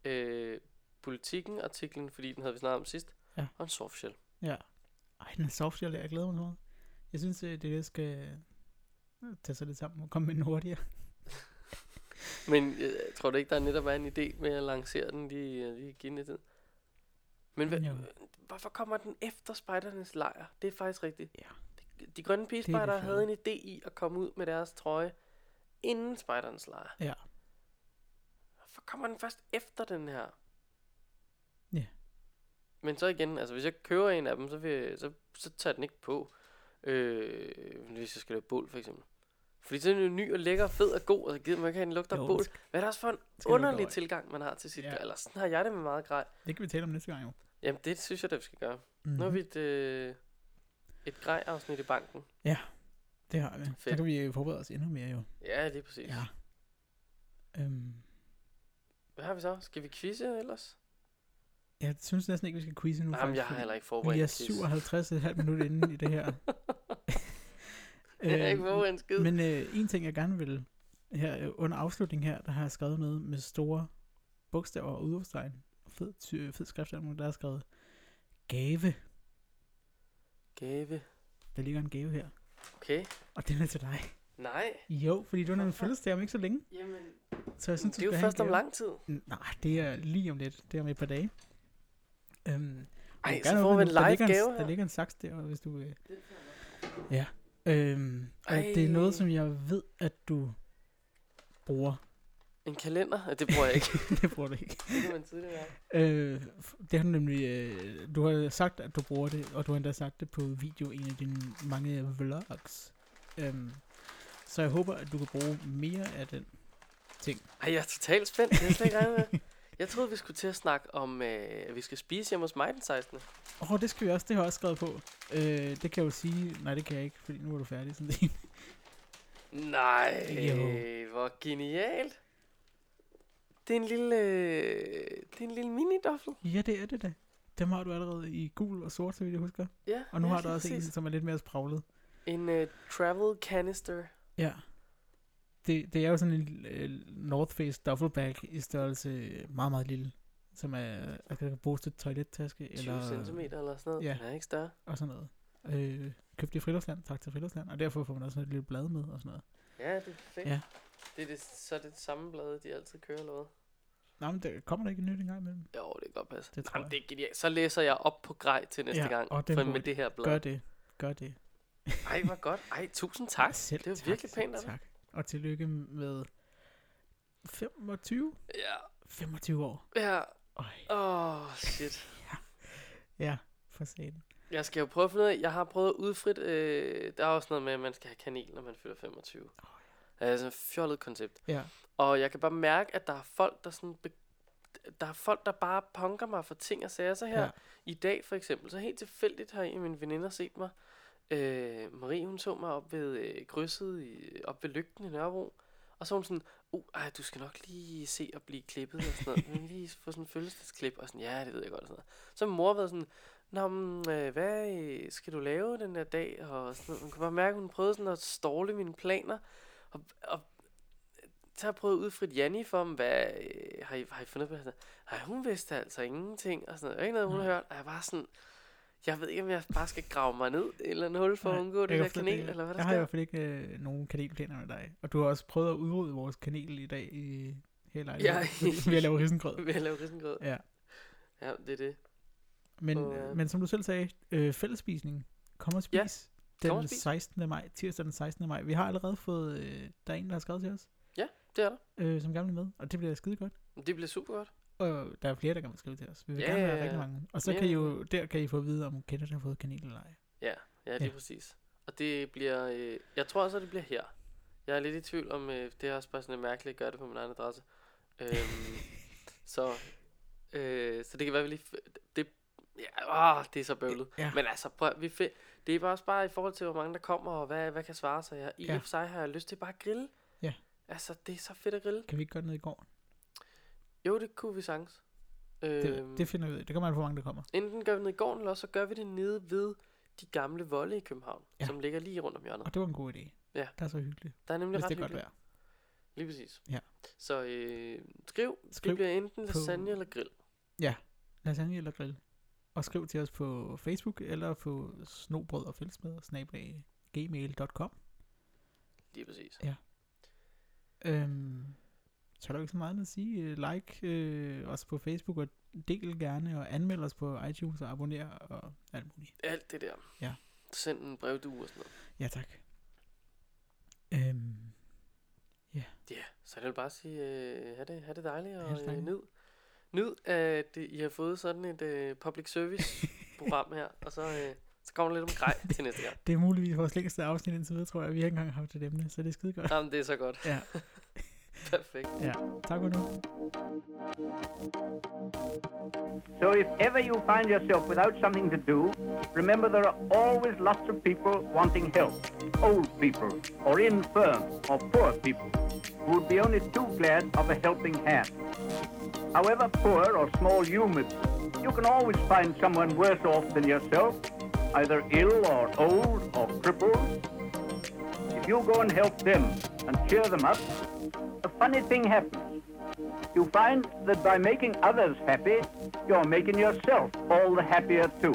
Speaker 2: øh, politikken artiklen, fordi den havde vi snakket om sidst,
Speaker 3: Ja.
Speaker 2: og en softshell.
Speaker 3: Ja. Ej, den er softshell, jeg glæder mig meget. Jeg synes, at det skal øh, tage sig lidt sammen og komme med den hurtigere.
Speaker 2: Men øh, jeg tror du ikke, der netop er en idé med at lancere den lige, øh, lige give den lidt tid? Men hva,
Speaker 3: Jo.
Speaker 2: hvorfor kommer den efter spejdernes lejr? Det er faktisk rigtigt.
Speaker 3: Ja.
Speaker 2: De, de grønne pigespejder havde en idé i at komme ud med deres trøje inden spejdernes lejr.
Speaker 3: Ja.
Speaker 2: Hvorfor kommer den først efter den her?
Speaker 3: Ja.
Speaker 2: Men så igen, altså hvis jeg køber en af dem, så, vil, så, så tager den ikke på. Øh, hvis jeg skal lave bål for eksempel. Fordi så er den jo ny og lækker, fed og god, og så gider man ikke have en lugt af bål.
Speaker 3: det
Speaker 2: Hvad er det også for en underlig tilgang, man har til sit
Speaker 3: Ja.
Speaker 2: ja. Eller sådan har jeg det med meget grej.
Speaker 3: Det kan vi tale om næste gang jo.
Speaker 2: Jamen det synes jeg, da vi skal gøre.
Speaker 3: Mm-hmm.
Speaker 2: Nu har vi et, øh, et grej-afsnit i banken.
Speaker 3: Det har vi. Så
Speaker 2: Fedt.
Speaker 3: kan vi øh, forberede os endnu mere jo.
Speaker 2: Ja, lige præcis.
Speaker 3: Ja. Øhm,
Speaker 2: Hvad har vi så? Skal vi quizze ellers?
Speaker 3: Jeg synes næsten ikke, vi skal quizze nu.
Speaker 2: Nej, men
Speaker 3: faktisk,
Speaker 2: jeg har heller ikke forberedt
Speaker 3: Vi er
Speaker 2: en quiz.
Speaker 3: 57,5 minutter inde i det her.
Speaker 2: Jeg har ikke forberedt en skid.
Speaker 3: Men øh, en ting, jeg gerne vil her øh, under afslutningen her, der har jeg skrevet noget med store bogstaver og udråbstegn. Fed, ty- fed skrift, der er skrevet gave.
Speaker 2: Gave.
Speaker 3: Der ligger en gave her.
Speaker 2: Okay.
Speaker 3: Og den er til dig.
Speaker 2: Nej.
Speaker 3: Jo, fordi du har nemlig fødselsdag om ikke så længe.
Speaker 2: Jamen,
Speaker 3: Så jeg synes,
Speaker 2: det er jo først om lang tid.
Speaker 3: Nej, det er lige om lidt. Det er om et par dage. Øhm,
Speaker 2: Ej, så får vi en.
Speaker 3: Der
Speaker 2: live
Speaker 3: ligger
Speaker 2: gave
Speaker 3: en,
Speaker 2: her.
Speaker 3: Der ligger en saks der, hvis du... Øh, ja. Øhm, og det er noget, som jeg ved, at du bruger.
Speaker 2: En kalender? Det bruger jeg ikke.
Speaker 3: det bruger du ikke.
Speaker 2: det man tidligere.
Speaker 3: Øh, det har du nemlig, øh, du har sagt, at du bruger det, og du har endda sagt det på video i en af dine mange vlogs. Øhm, så jeg håber, at du kan bruge mere af den ting.
Speaker 2: Ej, jeg er totalt spændt. Det er jeg slet ikke med. Jeg troede, vi skulle til at snakke om, øh, at vi skal spise hjemme hos mig den 16.
Speaker 3: Åh, oh, det skal vi også, det har jeg også skrevet på. Øh, det kan jeg jo sige, nej det kan jeg ikke, fordi nu er du færdig. Sådan det.
Speaker 2: Nej,
Speaker 3: Jo.
Speaker 2: hvor genialt. Det er en lille, øh, det er en lille mini-doffel.
Speaker 3: ja, det er det da. Dem har du allerede i gul og sort, så vidt jeg husker.
Speaker 2: Ja,
Speaker 3: Og nu
Speaker 2: ja,
Speaker 3: har du også en, som er lidt mere spraglet.
Speaker 2: En uh, travel canister.
Speaker 3: Ja. Det, det er jo sådan en uh, North Face duffelbag i størrelse meget, meget lille. Som er, at kan bruges til toilettaske
Speaker 2: 20
Speaker 3: eller
Speaker 2: cm eller sådan noget.
Speaker 3: ja.
Speaker 2: Den er ikke større.
Speaker 3: og sådan noget. Øh, købte i Friluftsland, tak til Friluftsland, og derfor får man også sådan et lille blad med og sådan noget.
Speaker 2: Ja, det er perfekt.
Speaker 3: Ja.
Speaker 2: Det er det, så er det det samme blad, de altid kører, eller hvad?
Speaker 3: Nå, men der kommer der ikke nyt engang imellem.
Speaker 2: Jo, det kan godt passe.
Speaker 3: Det
Speaker 2: Jamen, det er genialt. Så læser jeg op på grej til næste
Speaker 3: Ja,
Speaker 2: gang,
Speaker 3: og det
Speaker 2: for
Speaker 3: en
Speaker 2: med det her blad.
Speaker 3: Gør det. Gør det.
Speaker 2: Ej, hvor godt. Ej, tusind tak.
Speaker 3: Selv
Speaker 2: det var
Speaker 3: tak,
Speaker 2: virkelig pænt af dig.
Speaker 3: Tak. Og tillykke med 25?
Speaker 2: Ja,
Speaker 3: 25 år.
Speaker 2: ja. Åh, oh, shit.
Speaker 3: ja, for satan.
Speaker 2: Jeg skal jo prøve at finde ud af, jeg har prøvet at udfrit, øh, der er også noget med, at man skal have kanel, når man fylder 25. Oh, ja. Det er sådan et fjollet koncept.
Speaker 3: Ja,
Speaker 2: Og jeg kan bare mærke, at der er folk, der sådan... Be- der er folk, der bare punker mig for ting og sager. Så her
Speaker 3: Ja.
Speaker 2: ja. i dag for eksempel, så helt tilfældigt har en af mine veninder set mig. Øh, Marie, hun så mig op ved øh, krydset, i, op ved lygten i Nørrebro. Og så var hun sådan, uh, ej, du skal nok lige se at blive klippet og sådan noget. Men lige få sådan en fødselsdagsklip og sådan, ja, det ved jeg godt og sådan noget. Så min mor været sådan, Nå, men, øh, hvad øh, skal du lave den der dag? Og sådan noget. Hun kan bare mærke, at hun prøvede sådan at ståle mine planer. Og, og så har jeg prøvet at udfrit Janni for dem, hvad øh, har, I, har I fundet på? Nej, hun vidste altså ingenting, og sådan noget. Ikke noget, hun har hørt. Og jeg var sådan, jeg ved ikke, om jeg bare skal grave mig ned i et eller andet hul for at
Speaker 3: Nej,
Speaker 2: undgå
Speaker 3: jeg
Speaker 2: det der kanel, eller hvad der
Speaker 3: Jeg har i hvert fald ikke øh, nogen kanelplaner med dig. Og du har også prøvet at udrydde vores kanel i dag i hele
Speaker 2: Ja,
Speaker 3: ved at lave risengrød.
Speaker 2: Ved at lave risengrød.
Speaker 3: Ja.
Speaker 2: Ja, det er det.
Speaker 3: Men,
Speaker 2: Og, øh,
Speaker 3: men som du selv sagde, øh, fællesspisning. Kom og spis.
Speaker 2: Ja,
Speaker 3: den
Speaker 2: kom og spis.
Speaker 3: 16. maj, tirsdag den 16. maj. Vi har allerede fået, øh, der er en, der har skrevet til os,
Speaker 2: Det er der.
Speaker 3: øh, som gerne vil med, og det bliver skide godt.
Speaker 2: Det bliver super godt.
Speaker 3: Og der er flere, der kan skrive til os. Vi vil
Speaker 2: Ja,
Speaker 3: gerne
Speaker 2: ja, ja.
Speaker 3: rigtig mange. Og så
Speaker 2: Mere
Speaker 3: kan I jo, der kan I få at vide, om Kenneth har fået kanel eller ej.
Speaker 2: Ja, ja, lige
Speaker 3: Ja.
Speaker 2: ja. præcis. Og det bliver, øh, jeg tror også, at det bliver her. Jeg er lidt i tvivl om, øh, det er også bare sådan lidt mærkeligt at gøre det på min egen adresse. Øhm, så, øh, så det kan være, vi lige, det, ja, åh, det er så bøvlet.
Speaker 3: Ja.
Speaker 2: Men altså, prøv, vi fi- det er bare også bare i forhold til, hvor mange der kommer, og hvad, hvad kan svare sig. Jeg, I
Speaker 3: Ja.
Speaker 2: ja. og for sig har jeg lyst til bare at grille.
Speaker 3: Ja.
Speaker 2: Altså, det er så fedt at grille.
Speaker 3: Kan vi ikke gøre det ned i går?
Speaker 2: Jo, det kunne vi sagtens.
Speaker 3: Det,
Speaker 2: Øhm,
Speaker 3: det finder vi ud af. Det kommer an på, hvor mange der kommer.
Speaker 2: Enten gør vi det i går, eller også så gør vi det nede ved de gamle volde i København,
Speaker 3: Ja.
Speaker 2: ja. som ligger lige rundt om hjørnet.
Speaker 3: Og det var en god idé.
Speaker 2: Ja.
Speaker 3: Det er så hyggeligt.
Speaker 2: Der er nemlig
Speaker 3: Hvis
Speaker 2: ret
Speaker 3: det er godt vejr.
Speaker 2: Lige præcis.
Speaker 3: Ja.
Speaker 2: Så øh, skriv. skriv. Det bliver enten
Speaker 3: på-
Speaker 2: lasagne eller grill.
Speaker 3: Lasagne eller grill. Og skriv til os på Facebook eller på snobrød og fællesmad snablag gmail.com.
Speaker 2: Lige præcis.
Speaker 3: Øhm, så er der jo ikke så meget andet at sige. Like øh, os på Facebook og del gerne og anmeld os på iTunes og abonner og alt muligt.
Speaker 2: Alt det der.
Speaker 3: Ja.
Speaker 2: Send en brevdue og sådan noget.
Speaker 3: Ja, tak. Øhm,
Speaker 2: Ja, så jeg vil bare sige, øh, have, det, have det dejligt og
Speaker 3: det
Speaker 2: øh, nyd. Nyd, at øh, I har fået sådan et øh, public service program her, og så, øh, så kommer der lidt om grej til næste gang.
Speaker 3: det er muligvis vores længste afsnit indtil videre, tror jeg. Vi har ikke engang haft et emne, så det er skide godt.
Speaker 2: Jamen, det er så godt.
Speaker 3: Ja,
Speaker 2: Perfekt.
Speaker 3: ja. Tak for.
Speaker 1: So if ever you find yourself without something to do, remember there are always lots of people wanting help. Old people, or infirm, or poor people, who would be only too glad of a helping hand. However poor or small you may be, you can always find someone worse off than yourself, either ill or old or crippled. If you go and help them and cheer them up, a funny thing happens. You find that by making others happy, you're making yourself all the happier too.